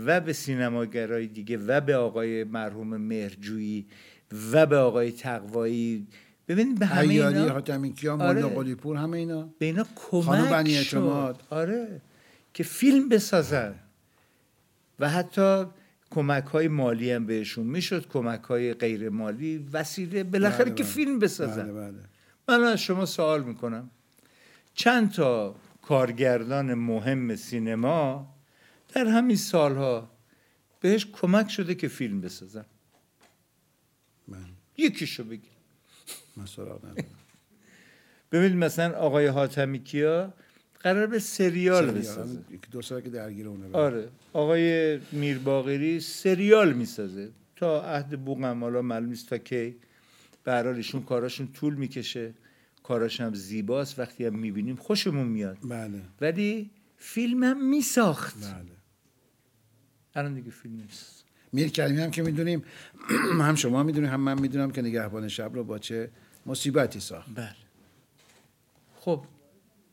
و به سینماگرای دیگه و به آقای مرحوم مهرجویی و به آقای تقوایی. ببینید به همه اینا حاتمی کیا آره. قلی پور همه اینا. به اینا کمک بنی. اعتماد. آره. که فیلم بسازن. و حتی کمک های مالی هم بهشون می‌شد. کمک های غیر مالی وسیله. بالاخره بله، که بله. فیلم بسازن. بله بله. من از شما سوال می‌کنم. چند تا کارگردان مهم سینما در همین سالها بهش کمک شده که فیلم بسازن؟ من. یکیشو بگیر من *laughs* ببینید مثلا آقای حاتمی کیا قرار به سریال سریال. بسازه. یک دو سال که درگیر اونه آره. آقای میر باقری سریال می‌سازه. تا عهد بوغم حالا معلوم نیست تا کی. به ایشون کاراشون طول می‌کشه. کاراش هم زیباست وقتی هم می‌بینیم خوشمون میاد. بله. ولی فیلم هم میساخت. بله. الان دیگه فیلم نیست. میر کریمی هم که می‌دونیم *clears throat* هم شما می‌دونیم هم من می‌دونم که نگهبان شب رو با چه مصیبتی ساخت. بله. خب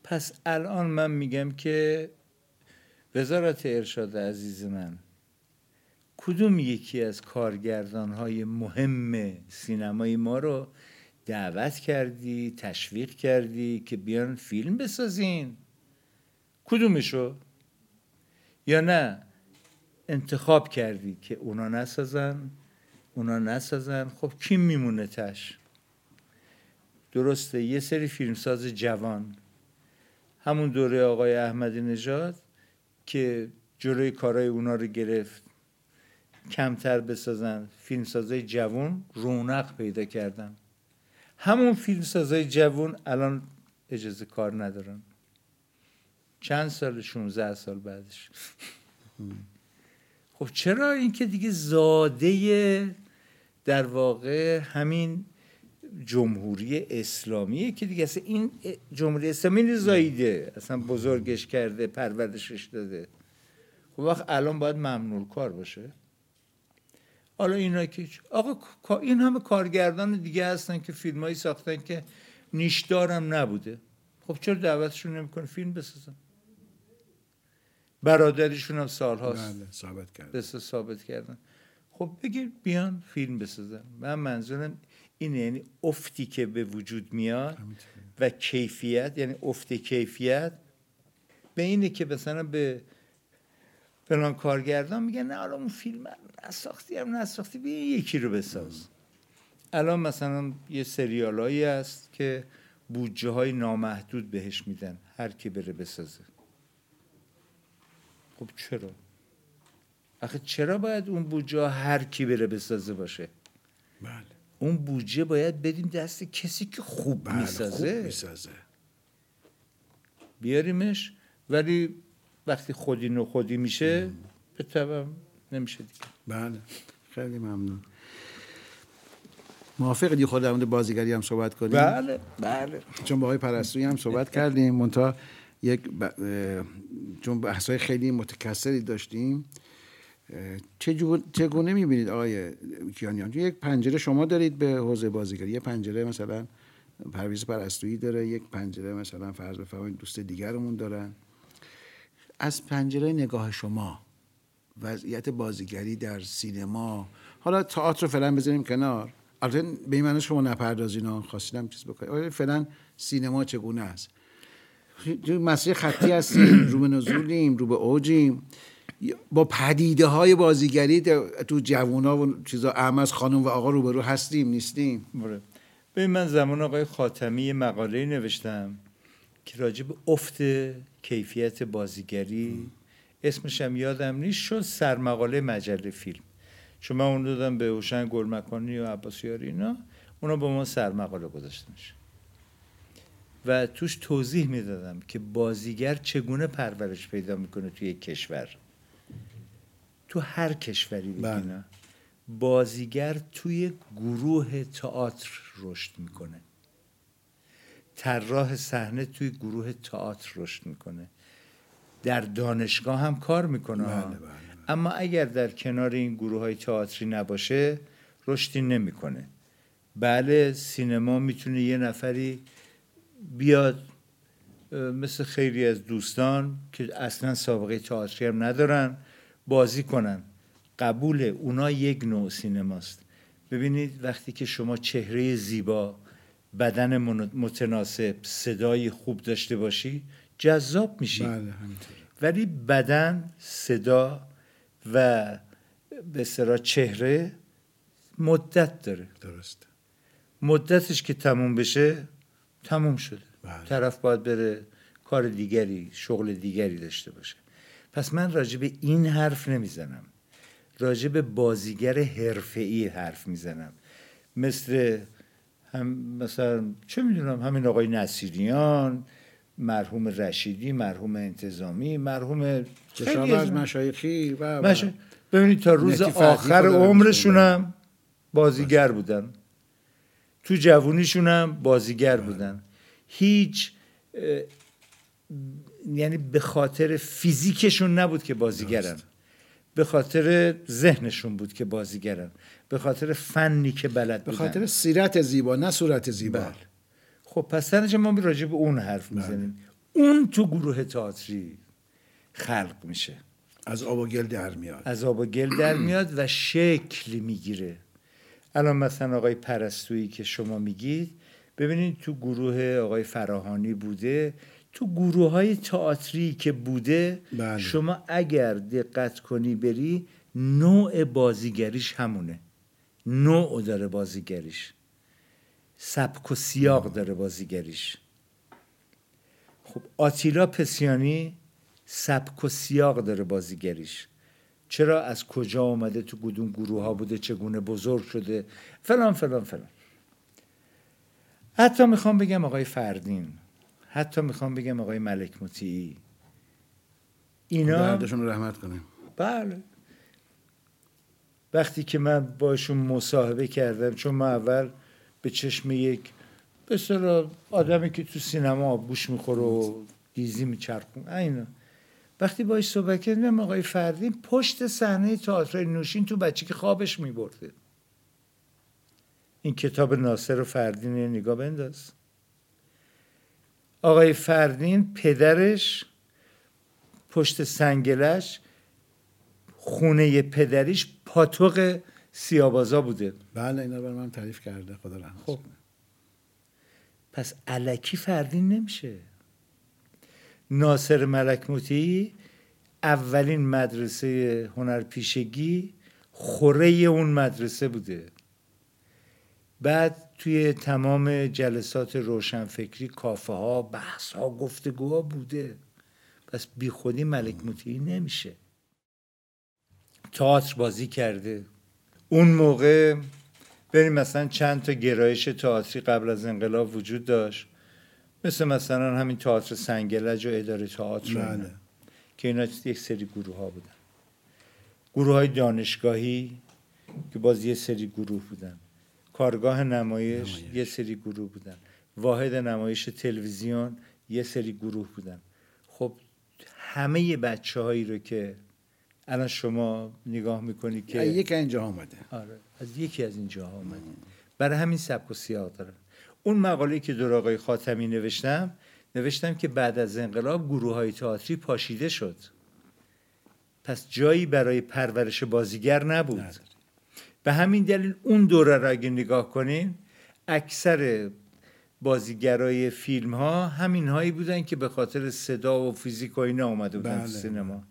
پس الان من میگم که وزارت ارشاد عزیز من کدوم یکی از کارگردان های مهم سینمای ما رو دعوت کردی تشویق کردی که بیان فیلم بسازین. کدومشو؟ یا نه انتخاب کردی که اونا نسازن اونا نسازن خب کی میمونه تش درسته یه سری فیلمساز جوان. همون دوره آقای احمدی نژاد که جلوی کارهای اونا رو گرفت. کمتر بسازن فیلمسازای جوان رونق پیدا کردن. همون فیلمسازای جوان الان اجازه کار ندارن. چند سال 16 سال بعدش. *laughs* خب چرا اینکه دیگه زاده در واقع همین جمهوری اسلامیه که دیگه اصلا این جمهوری اسلامی زاییده اصلا بزرگش کرده پرورشش داده. خب وقت الان باید ممنوع کار باشه. حالا اینا که آقا این همه کارگردان دیگه هستن که فیلمایی ساختن که نیشدارم نبوده. خب چرا دعوتشون نمی‌کنه؟ فیلم بسازن. برادریشون هم سال هاست بله ثابت ثابت کردن. خب بگیر بیان فیلم بسازن. من منظورم اینه یعنی افتی که به وجود میاد و کیفیت یعنی افت کیفیت به اینه که مثلا به فلان کارگردان میگن نه حالا اون فیلم نساختی هم نساختی بیا یکی رو بساز. الان مثلا یه سریالایی هست که بودجه های نامحدود بهش میدن هر کی بره بسازه. خب چرا؟ آخه چرا باید اون بودجه هر کی بره بسازه باشه؟ بله. اون بودجه باید بدیم دست کسی که خوب بله می‌سازه خوب می‌سازه. بیاریمش. ولی وقتی خودی نو خودی میشه به نمیشه دیگه. بله. خیلی ممنون. موافق دی خود در مورد بازیگری هم صحبت کنیم؟ بله بله. چون با آقای پرستویی هم صحبت کردیم منتها یک ب... چون بحث‌های خیلی متکثری داشتیم چجور- چگونه می‌بینید آقای کیانیان؟ چون یک پنجره شما دارید به حوزه بازیگری یه پنجره مثلا پرویز پرستویی داره یک پنجره مثلا فرض بفرمایید دوست دیگرمون دارن. از پنجره نگاه شما وضعیت بازیگری در سینما. حالا تئاتر رو فعلا بذاریم کنار. البته به این معنی شما نپردازین ها خواستیدم چیز بکنید آیا فعلا سینما چگونه است؟ تو مسیر خطی هستیم *coughs* رو به نزولیم رو به اوجیم. با پدیده های بازیگری تو جوونا و چیزا اعمز خانم و آقا روبرو هستیم نیستیم. ببین من زمان آقای خاتمی مقاله نوشتم که راجع به افت کیفیت بازیگری اسمش هم یادم نیست شد سرمقاله مجله فیلم. چون من اون دادم به هوشنگ گلمکانی و عباسیاری اینا اونا با ما سرمقاله گذاشته میشه و توش توضیح می‌دادم که بازیگر چگونه پرورش پیدا می‌کنه توی یک کشور. تو هر کشوری بله. بگینا بازیگر توی گروه تئاتر رشد می‌کنه. طراح صحنه توی گروه تئاتر رشد می‌کنه. در دانشگاه هم کار می‌کنه. ها. بله، بله، اما اگر در کنار این گروه های تئاتری نباشه رشدی نمی‌کنه. بله سینما می‌تونه یه نفری بیاد مثل خیلی از دوستان که اصلا سابقه تئاتری هم ندارن بازی کنن. قبول اونا یک نوع سینماست. ببینید وقتی که شما چهره زیبا بدن متناسب صدای خوب داشته باشی جذاب میشی. بله ولی بدن صدا و به اصطلاح چهره مدت داره. درست مدتش که تموم بشه تموم شده. بله. طرف باید بره کار دیگری شغل دیگری داشته باشه. پس من راجع به این حرف نمی‌زنم. راجع به بازیگر حرفه‌ای حرف می‌زنم. مثل هم مثلا چه می‌دونم همین آقای نصیریان مرحوم رشیدی مرحوم انتظامی مرحوم کشاورز مشایخی و مش... ببینید تا روز آخر عمرشونم بازیگر بودن. تو جوونیشونم بازیگر بودن. هیچ یعنی به خاطر فیزیکشون نبود که بازیگرن. به خاطر ذهنشون بود که بازیگرن. به خاطر فنی که بلد بودن. به خاطر سیرت زیبا نه صورت زیبا. بله. خب پس ما راجع به اون حرف بله. می‌زنیم. اون تو گروه تئاتری خلق میشه. از آب و گل در میاد. از آب و گل در میاد و شکل می‌گیره. الان مثلا آقای پرستویی که شما میگید ببینید تو گروه آقای فراهانی بوده تو گروه های تئاتری که بوده بله. شما اگر دقت کنی بری نوع بازیگریش همونه. نوع داره بازیگریش. سبک و سیاق داره بازیگریش. خب آتیلا پسیانی سبک و سیاق داره بازیگریش. چرا؟ از کجا آمده تو کدوم گروه ها بوده؟ چگونه بزرگ شده؟ فلان فلان فلان. حتی می‌خوام بگم آقای فردین. حتی می‌خوام بگم آقای ملک مطیعی. اینا دردشون رحمت کنیم. بله. وقتی که من باشون مصاحبه کردم چون من اول به چشم یک به آدمی که تو سینما بوش می‌خوره و دیزی میچرخون اینا. وقتی باش صحبت کردم آقای فردین پشت صحنه تئاتر نوشین تو بچه که خوابش میبرده. این کتاب ناصر و فردین نگاه بنداز. آقای فردین پدرش پشت سنگلش خونه پدریش پاتوق سیابازا بوده. بله اینا بر من تعریف کرده خدا رحمت خب. پس علکی فردین نمیشه. ناصر ملک اولین مدرسه هنرپیشگی خوره اون مدرسه بوده. بعد توی تمام جلسات روشنفکری کافه ها بحث ها گفتگوها بوده. پس بی خودی ملک مطیعی نمیشه. تئاتر بازی کرده. اون موقع بریم مثلا چند تا گرایش تئاتری قبل از انقلاب وجود داشت. مثل مثلا همین تئاتر سنگلج و اداره تئاتر بله. که اینا یک سری گروه ها بودن. گروه های دانشگاهی که باز یه سری گروه بودن. کارگاه نمایش, نمایش. یه سری گروه بودن. واحد نمایش تلویزیون یه سری گروه بودن. خب همه بچه هایی رو که الان شما نگاه می‌کنی که یکی اینجا آمده. آره از یکی از اینجا آمده. برای همین سبک و سیاه دارن اون مقاله که در آقای خاتمی نوشتم نوشتم که بعد از انقلاب گروه های تئاتری پاشیده شد. پس جایی برای پرورش بازیگر نبود. به همین دلیل اون دوره را اگه نگاه کنیم اکثر بازیگرای فیلم ها همین هایی بودن که به خاطر صدا و فیزیک و اینا آمده بودن بله. سینما.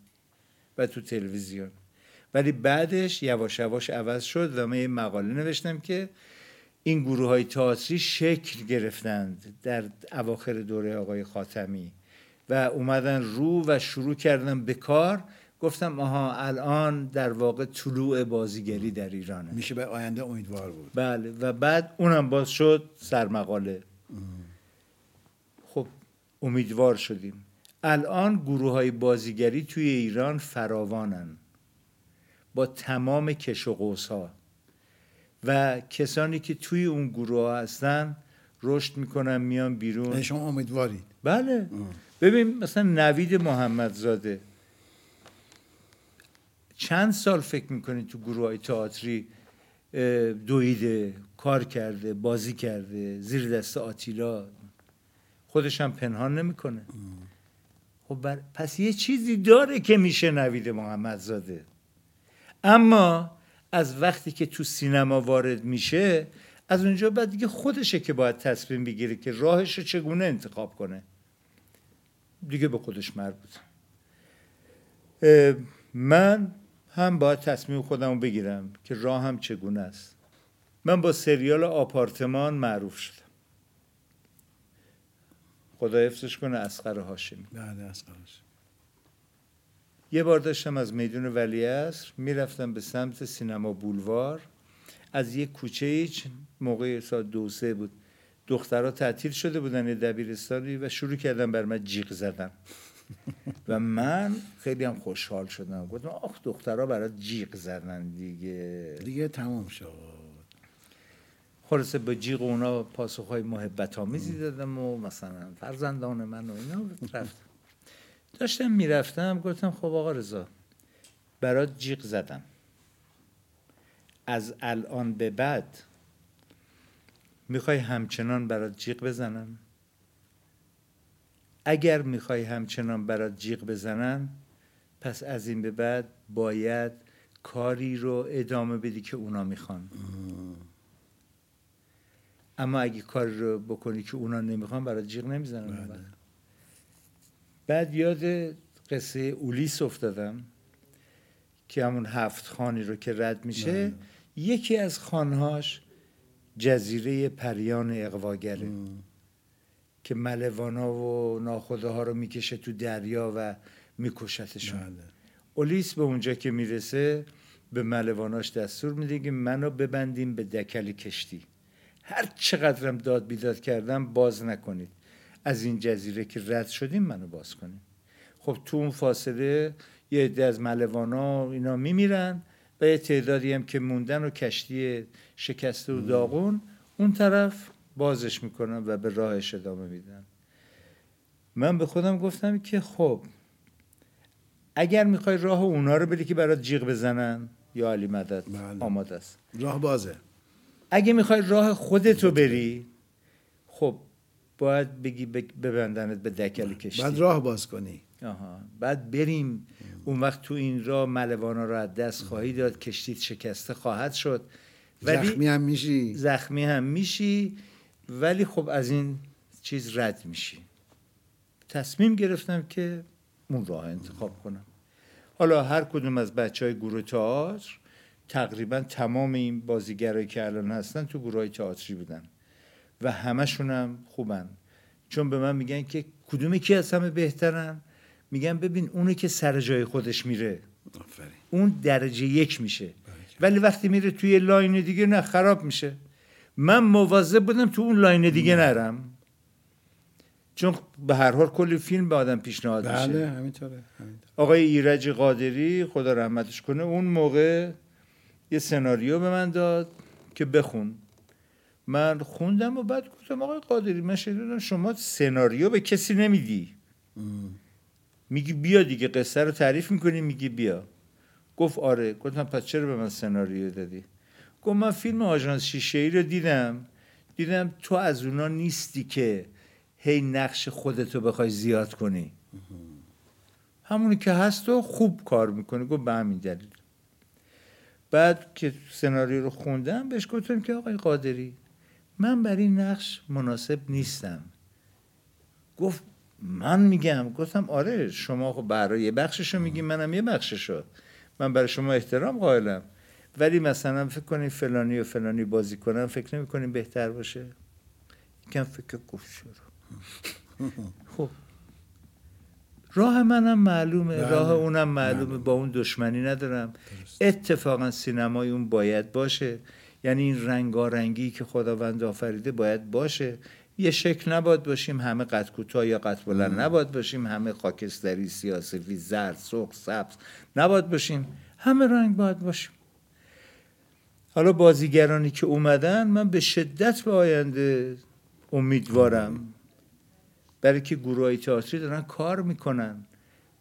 و تو تلویزیون. ولی بعدش یواش یواش عوض شد و من یه مقاله نوشتم که این گروه های تئاتری شکل گرفتند در اواخر دوره آقای خاتمی و اومدن رو و شروع کردن به کار. گفتم آها الان در واقع طلوع بازیگری در ایرانه. میشه به آینده امیدوار بود. بله و بعد اونم باز شد سرمقاله. خب امیدوار شدیم. الان گروه های بازیگری توی ایران فراوانن. با تمام کش و قوس ها و کسانی که توی اون گروه ها هستن رشد می‌کنن میان بیرون. شما امیدوارید. بله. ببین مثلا نوید محمدزاده. چند سال فکر می‌کنید تو گروه های تئاتری دویده کار کرده بازی کرده زیر دست آتیلا؟ خودش هم پنهان نمی‌کنه. خب بر... پس یه چیزی داره که میشه نوید محمدزاده. اما از وقتی که تو سینما وارد میشه از اونجا بعد دیگه خودشه که باید تصمیم بگیره که راهش رو چگونه انتخاب کنه. دیگه به خودش مربوط. من هم باید تصمیم خودم رو بگیرم که راه هم چگونه است. من با سریال آپارتمان معروف شدم. خدا حفظش کنه اسقر هاشمی. بله اسقر یه بار داشتم از میدون ولیعصر می‌رفتم به سمت سینما بولوار. از یه کوچه موقع ساعت دو سه بود. دخترها تعطیل شده بودن دبیرستانی و شروع کردن بر من جیغ زدن. و من خیلی هم خوشحال شدم. گفتم آخ دخترها برای جیغ زدن دیگه. دیگه تمام شد. خلاصه به جیغ اونا پاسخهای محبت آمیزی دادم و مثلا فرزندان من و اینا رفتم. داشتم می‌رفتم گفتم خب آقا رضا برات جیغ زدم. از الان به بعد می‌خوای همچنان برات جیغ بزنم؟ اگر می‌خوای همچنان برات جیغ بزنم پس از این به بعد باید کاری رو ادامه بدی که اونا می‌خوان. اما اگه کاری رو بکنی که اونا نمی‌خوان برات جیغ نمی‌زنم بله. بعد یاد قصه اولیس افتادم که همون هفت خانی رو که رد میشه بله. یکی از خانهاش جزیره پریان اقواگره که ملوانا و ناخده ها رو می‌کشه تو دریا و میکشتشون بله. اولیس به اونجا که می‌رسه به ملواناش دستور میده که منو ببندیم به دکل کشتی هر چقدرم داد بیداد کردم باز نکنید. از این جزیره که رد شدیم منو باز کنید. خب تو اون فاصله یه عده از ملوانا اینا میمیرن و یه تعدادی هم که موندن و کشتی شکسته و داغون اون طرف بازش می‌کنن و به راهش ادامه میدن. من به خودم گفتم که خب اگر می‌خوای راه اونا رو بری که برات جیغ بزنن یا علی مدد بله. آماده است. راه بازه. اگه می‌خوای راه خودتو بری خب باید بگی بگ- ببندنت به دکل کشتی. بعد راه باز کنی. آها. بعد بریم. اون وقت تو این راه ملوانا رو از دست خواهی داد. کشتیت شکسته خواهد شد. ولی زخمی هم میشی. زخمی هم میشی. ولی خب از این چیز رد میشی. تصمیم گرفتم که اون راه انتخاب کنم. حالا هر کدوم از بچه های گروه تئاتر تقریبا تمام این بازیگرایی که الان هستن تو گروه های تئاتری بودن. و همشون هم خوبن. چون به من میگن که کدوم کی از همه بهترن؟ میگن ببین اونی که سر جای خودش میره. آفرین. اون درجه یک میشه. ولی وقتی میره توی line دیگه نه خراب میشه. من مواظب بودم تو اون line دیگه نرم. چون به هر حال کلی فیلم به آدم پیشنهاد میشه. بله همینطوره همینطوره. آقای ایرج قادری خدا رحمتش کنه اون موقع یه سناریو به من داد که بخون. من خوندم و بعد گفتم آقای قادری من شنیدم شما سناریو به کسی نمیدی. میگی بیا دیگه قصه رو تعریف می‌کنی میگی بیا. گفت آره. گفتم پس چرا به من سناریو دادی؟ گفت من فیلم آژانس شیشه ای رو دیدم. دیدم تو از اونا نیستی که هی نقش خودتو بخوای زیاد کنی. همونی که هست و خوب کار می‌کنه گفت به همین دلیل. بعد که سناریو رو خوندم بهش گفتم که آقای قادری من برای این نقش مناسب نیستم. گفت من میگم. گفتم آره شما خب برای یه بخششو میگی منم یه بخششو. من برای شما احترام قائلم. ولی مثلا فکر کنید فلانی و فلانی بازی کنن فکر نمی بهتر باشه. یکم فکر گفت چرا *laughs* خب. راه منم معلومه بله، راه اونم معلومه معلومه. با اون دشمنی ندارم. اتفاقا سینمای اون باید باشه. یعنی این رنگارنگی که خداوند آفریده باید باشه. یه شکل نباید باشیم همه قد کوتاه یا قد بلند نباید باشیم. همه خاکستری سیاسفی زرد سرخ سبز نباید باشیم. همه رنگ باید باشیم. حالا بازیگرانی که اومدن من به شدت به آینده امیدوارم برای که گروه تئاتری دارن کار می‌کنن.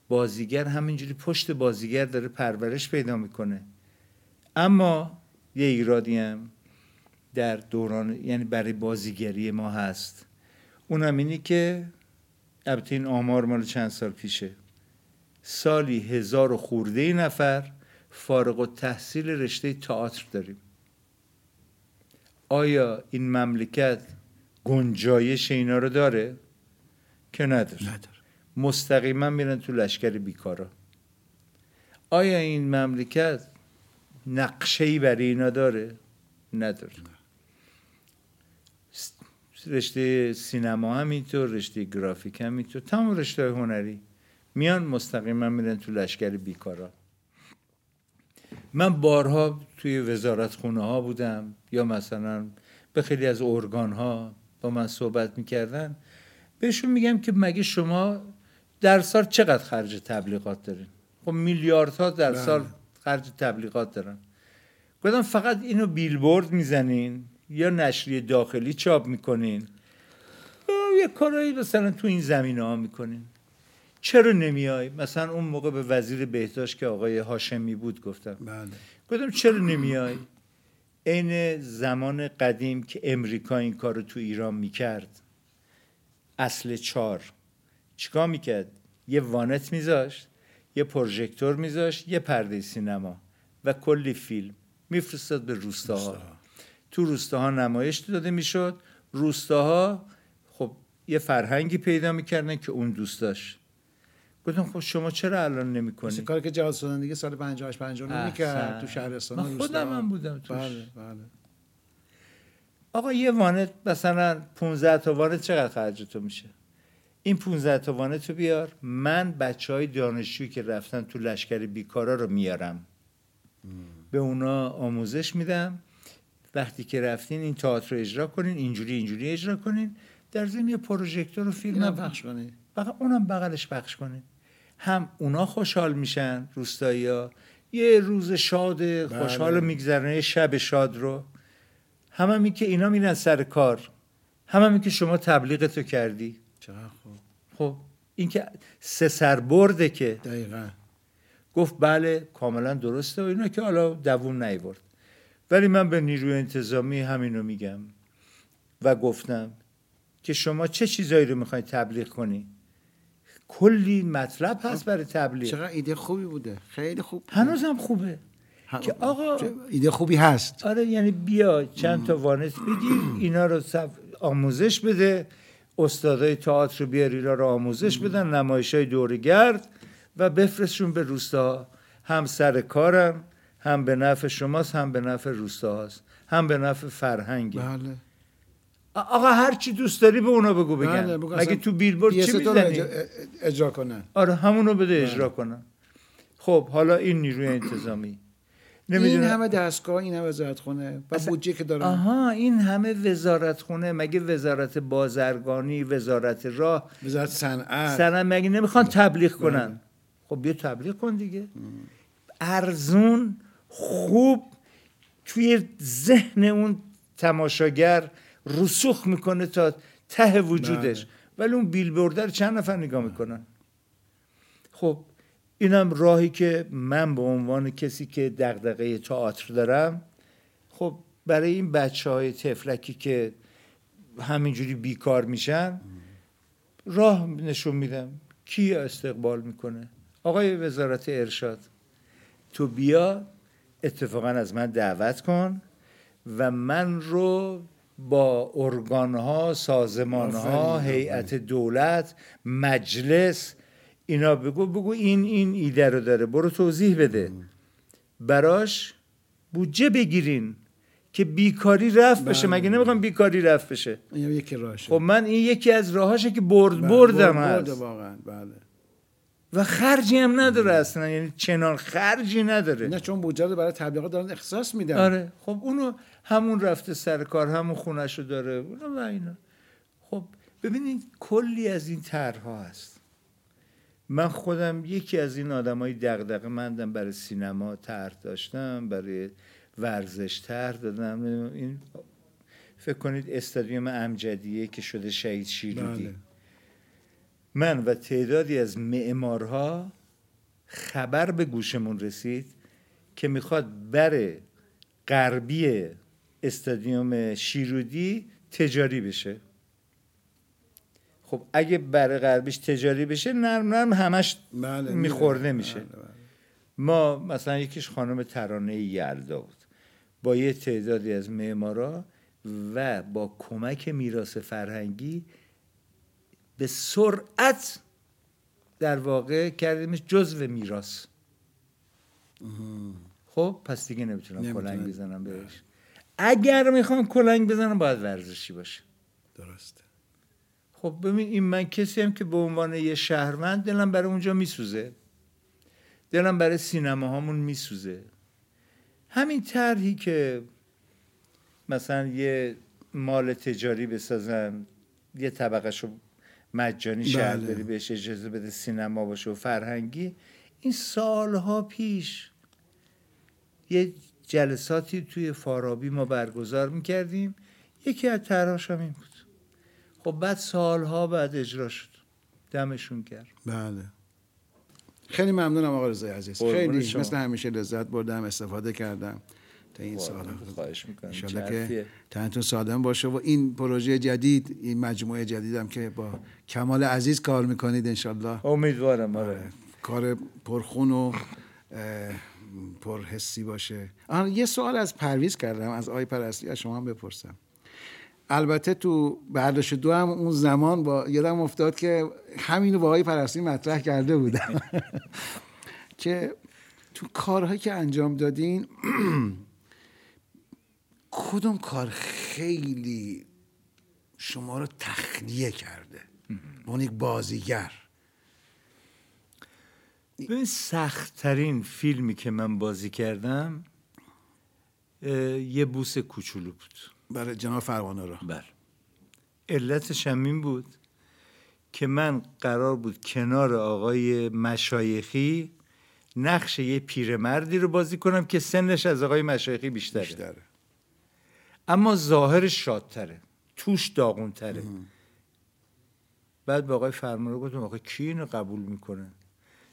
بازیگر همینجوری پشت بازیگر داره پرورش پیدا می‌کنه. اما یه ایرادی هم در دوران یعنی برای بازیگری ما هست. اونم اینی که البته این آمار مال چند سال پیشه. سالی هزار و خورده نفر فارغ و تحصیل رشته تئاتر داریم. آیا این مملکت گنجایش اینا رو داره؟ که نداره. نداره. مستقیما میرن تو لشکر بیکارا. آیا این مملکت نقشه ای برای اینا داره؟ نداره. رشته سینما هم اینطور رشته گرافیک هم اینطور تمام رشته هنری میان مستقیما میرن تو لشکر بیکارا. من بارها توی وزارت خونه ها بودم یا مثلا به خیلی از ارگان ها با من صحبت می‌کردن. بهشون میگم که مگه شما در سال چقدر خرج تبلیغات دارین؟ خب میلیاردها در بله. سال خرج تبلیغات دارن. گفتم فقط اینو بیلبورد می‌زنین یا نشریه داخلی چاپ می‌کنین؟ یه کارایی مثلا تو این زمینه ها می‌کنین. چرا نمیای؟ مثلا اون موقع به وزیر بهداشت که آقای هاشمی بود گفتم. بله. گفتم چرا نمیای؟ عین زمان قدیم که امریکا این کار رو تو ایران می‌کرد. اصل چار چیکار می‌کرد؟ یه وانت میذاشت یه پروژکتور میذاشت یه پرده سینما و کلی فیلم میفرستاد به روستاها. تو روستاها نمایش داده می‌شد. روستاها خب یه فرهنگی پیدا می‌کردن که اون دوست داشت. گفتم خب شما چرا الان مثل نمی‌کنی کاری که جهاد سودان دیگه سال 58 59 می‌کرد. تو شهرستان من خودم هم بودم توش. بله بله. آقا یه وانت مثلا 15 تا وانت چقدر خرج تو میشه؟ این 15 تا وانت رو بیار. من بچه های دانشجویی که رفتن تو لشکر بیکارا رو میارم. به اونا آموزش میدم. وقتی که رفتین این تئاتر رو اجرا کنین اینجوری اینجوری اجرا کنین. در ضمن یه پروژکتور و فیلم هم پخش کنی فقط اونم بغلش پخش کنین. هم اونا خوشحال میشن روستایی ها یه روز شاد خوشحال بله. میگذرن یه شب شاد رو. هم هم این که اینا میرن سر کار هم هم این که شما تبلیغتو کردی. چقدر خوب. خب این که سه سربرده که. دقیقا. گفت بله کاملا درسته و اینا که حالا دووم نیورد. ولی من به نیروی انتظامی همینو میگم و گفتم که شما چه چیزایی رو می‌خواید تبلیغ کنی؟ کلی مطلب هست برای تبلیغ. چقدر ایده خوبی بوده. خیلی خوب. هنوزم خوبه. که آقا- ایده خوبی هست. آره یعنی بیا چند تا وانت بگیر اینا رو صف- آموزش بده. استادای تئاتر رو بیار اینا رو آموزش بدن نمایش های دورگرد و بفرستشون به روستا. هم سر کارن هم به نفع شماست هم به نفع روستاهاست. هم به نفع فرهنگه بله. آقا هر چی دوست داری به اونا بگو بگن. بله بگو. اصلا تو بیلبورد چی PS2 رو می‌زنی؟ اجرا, اجرا کنن. آره همونو بده اجرا کنن. خب حالا این نیروی انتظامی. این نمی‌دونم همه دستگاه این همه وزارت خونه و بودجه که دارن. آها این همه وزارت خونه مگه وزارت بازرگانی وزارت راه؟ وزارت صنعت. سرم مگه نمی‌خوان تبلیغ کنن؟ خب بیا تبلیغ کن دیگه. ارزون خوب توی ذهن اون تماشاگر رسوخ می‌کنه تا ته وجودش. ولی اون بیلبورد رو چند نفر نگاه می‌کنن؟ خب اینم راهی که من به عنوان کسی که دغدغه تئاتر دارم خب برای این بچه های تفلکی که همینجوری بیکار میشن راه نشون میدم کی استقبال می‌کنه. آقای وزارت ارشاد تو بیا اتفاقا از من دعوت کن و من رو با ارگان ها سازمان ها آفرین، هیئت دولت مجلس اینا بگو بگو این این ایده رو داره. برو توضیح بده. براش بودجه بگیرین که بیکاری رفت بشه. بله. مگه نمی‌خوام بیکاری رفت بشه؟ این یکی خب من این یکی از راهاشه که برد بله، بردم برد هست. واقعا بله. و خرجی هم نداره اصلا. یعنی چنان خرجی نداره. نه چون بودجه رو برای تبلیغات دارن اختصاص میدن. آره. خب اونو همون رفته سر کار همون خونش رو داره. اونو و اینا. خب ببینید کلی از این طرحها هست. من خودم یکی از این آدم های دقدقه مندم برای سینما طرح داشتم برای ورزش طرح دادم. این فکر کنید استادیوم امجدیه که شده شهید شیرودی. بله. من و تعدادی از معمارها خبر به گوشمون رسید که می‌خواد بر غربی استادیوم شیرودی تجاری بشه. خب اگه بر غربیش تجاری بشه نرم نرم همش بله میخورده می‌دونم. میشه. بله، بله. ما مثلا یکیش خانم ترانه یلدا بود. با یه تعدادی از معمارا و با کمک میراث فرهنگی به سرعت در واقع کردیمش جزو میراث. خب پس دیگه نمی‌تونم. کلنگ بزنم بهش. اگر می‌خوام کلنگ بزنم باید ورزشی باشه. درسته. خب ببین این من کسی هم که به عنوان یه شهروند دلم برای اونجا میسوزه. دلم برای سینما هامون میسوزه. همین طرحی که مثلا یه مال تجاری بسازن یه طبقه رو مجانی بله. بری بهش اجازه بده سینما باشه و فرهنگی این سالها پیش یه جلساتی توی فارابی ما برگزار می‌کردیم. یکی از طرحاش هم این بود. خب بعد سالها بعد اجرا شد. دمشون کرد بله. خیلی ممنونم آقا رضای عزیز. خیلی شما. مثل همیشه لذت بردم استفاده کردم. تا این سال خواهش می‌کنم. که تنتون سالم باشه و این پروژه جدید این مجموعه جدیدم که با کمال عزیز کار می‌کنید انشالله. امیدوارم آره. کار پرخون و پرحسی باشه. آها یه سوال از پرویز کردم از آقای پرستی از شما هم بپرسم. البته تو برداشت دو هم اون زمان با یادم افتاد که همینو با آقای پرستی مطرح کرده بودم. *laughs* که تو کارهایی که انجام دادین *clears throat* کدوم کار خیلی شما رو تخلیه کرده؟ عنوان یک بازیگر. ببین سختترین فیلمی که من بازی کردم یه بوس کوچولو بود. برای جناب فرمانه را. بله. علتش هم این بود که من قرار بود کنار آقای مشایخی نقش یه پیرمردی رو بازی کنم که سنش از آقای مشایخی بیشتره, بیشتره. اما ظاهرش شادتره توش داغونتره. بعد به آقای فرمانرو گفتم آقا کی اینو قبول می‌کنه؟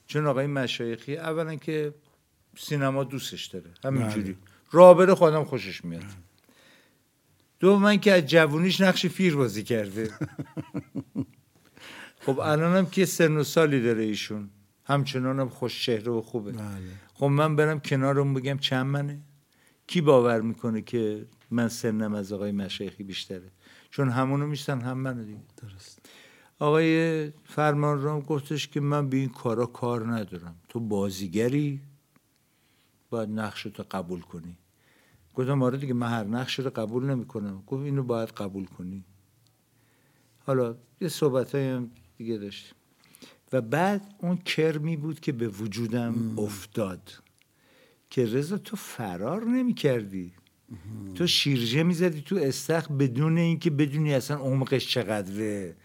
چون آقای مشایخی اولا که سینما دوستش داره همینجوری. راه بره خودم خوشش میاد. دو من که از جوونیش نقش پیر بازی کرده. *laughs* خب الانم که سن و سالی داره ایشون. همچنان هم خوش چهره و خوبه. بله. خب من برم کنارم بگم چند منه؟ کی باور می‌کنه که من سنم از آقای مشایخی بیشتره؟ چون همونو میشتن هم منو دیگه. درست. آقای فرمانرو گفتش که من به این کارا کار ندارم. تو بازیگری باید نقش تو قبول کنی. گفتم آره دیگه من هر نقش رو قبول نمی‌کنم. گفت اینو باید قبول کنی. حالا یه صحبت هم دیگه داشتیم و بعد اون کرمی بود که به وجودم افتاد. که رضا تو فرار نمی کردی تو شیرجه می‌زدی تو استخ بدون اینکه بدونی اصلا عمقش چقدره.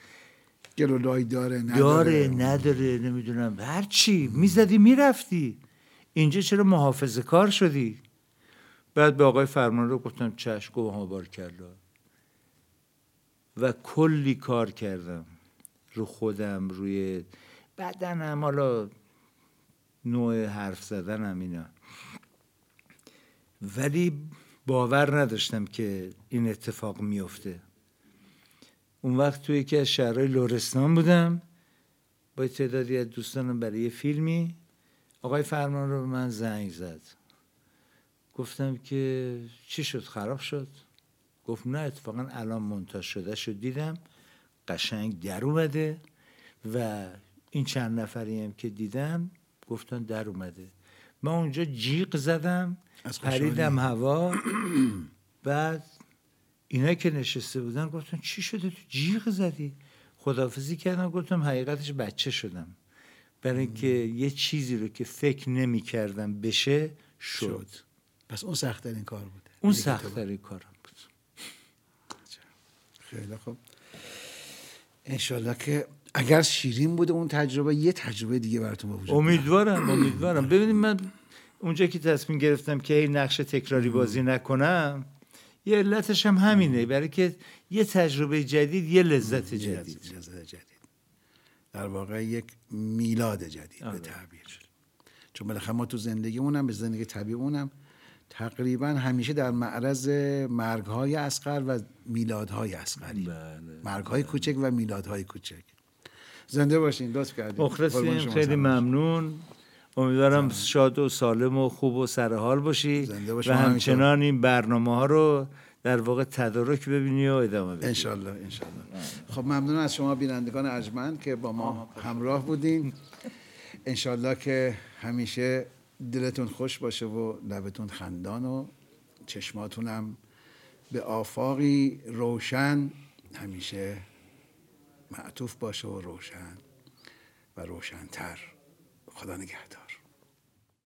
گلولای داره نداره. داره نداره نمی‌دونم. هر چی. می‌زدی می‌رفتی. اینجا چرا محافظه کار شدی؟ بعد به آقای فرمان رو گفتم چشم گفت ها بار و کلی کار کردم. رو خودم روی بدنم حالا نوع حرف زدنم اینا. ولی باور نداشتم که این اتفاق میفته. اون وقت توی یکی از شهرهای لورستان بودم. با تعدادی از دوستانم برای یه فیلمی. آقای فرمان رو به من زنگ زد. گفتم که چی شد؟ خراب شد. گفت نه اتفاقا الان منتاج شده شد. دیدم قشنگ در اومده و این چند نفری هم که دیدم گفتن در اومده. من اونجا جیغ زدم. پریدم هوا. *clears throat* بعد اینا که نشسته بودن گفتن چی شده؟ تو جیغ زدی. خدافزی کردم گفتم حقیقتش بچه شدم. برای اینکه یه چیزی رو که فکر نمی کردم بشه شد, پس اون سختترین کار بوده. اون دیگه سخت تو- ترین کارم بود. خیلی خوب. انشالله که اگر شیرین بوده اون تجربه یه تجربه دیگه براتون وجود. امیدوارم امیدوارم. ببینید من اونجا که تصمیم گرفتم که هی نقش تکراری بازی نکنم یه علتش هم همینه. برای که یه تجربه جدید یه لذت جدید. جدید جدید. در واقع یک میلاد جدید آره. به تعبیر. چون بالاخره ما تو زندگیمونم به زندگی طبیعمونم تقریبا همیشه در معرض مرگهای اسقر و میلادهای اسقری بله مرگهای کوچک و میلادهای کوچک. زنده باشین لطف کردید قربان مخلصیم خیلی. ممنون. امیدوارم شاد و سالم و خوب و سرحال باشی. زنده باش، و. همچنان این برنامه ها رو در واقع تدارک ببینی و ادامه بدی. انشالله انشالله خب ممنون از شما بینندگان ارجمند که با ما همراه بودین. انشالله که همیشه دلتون خوش باشه و لبتون خندان و چشماتونم به آفاقی روشن. همیشه معطوف باشه و روشن و روشنتر. خدا نگهدار.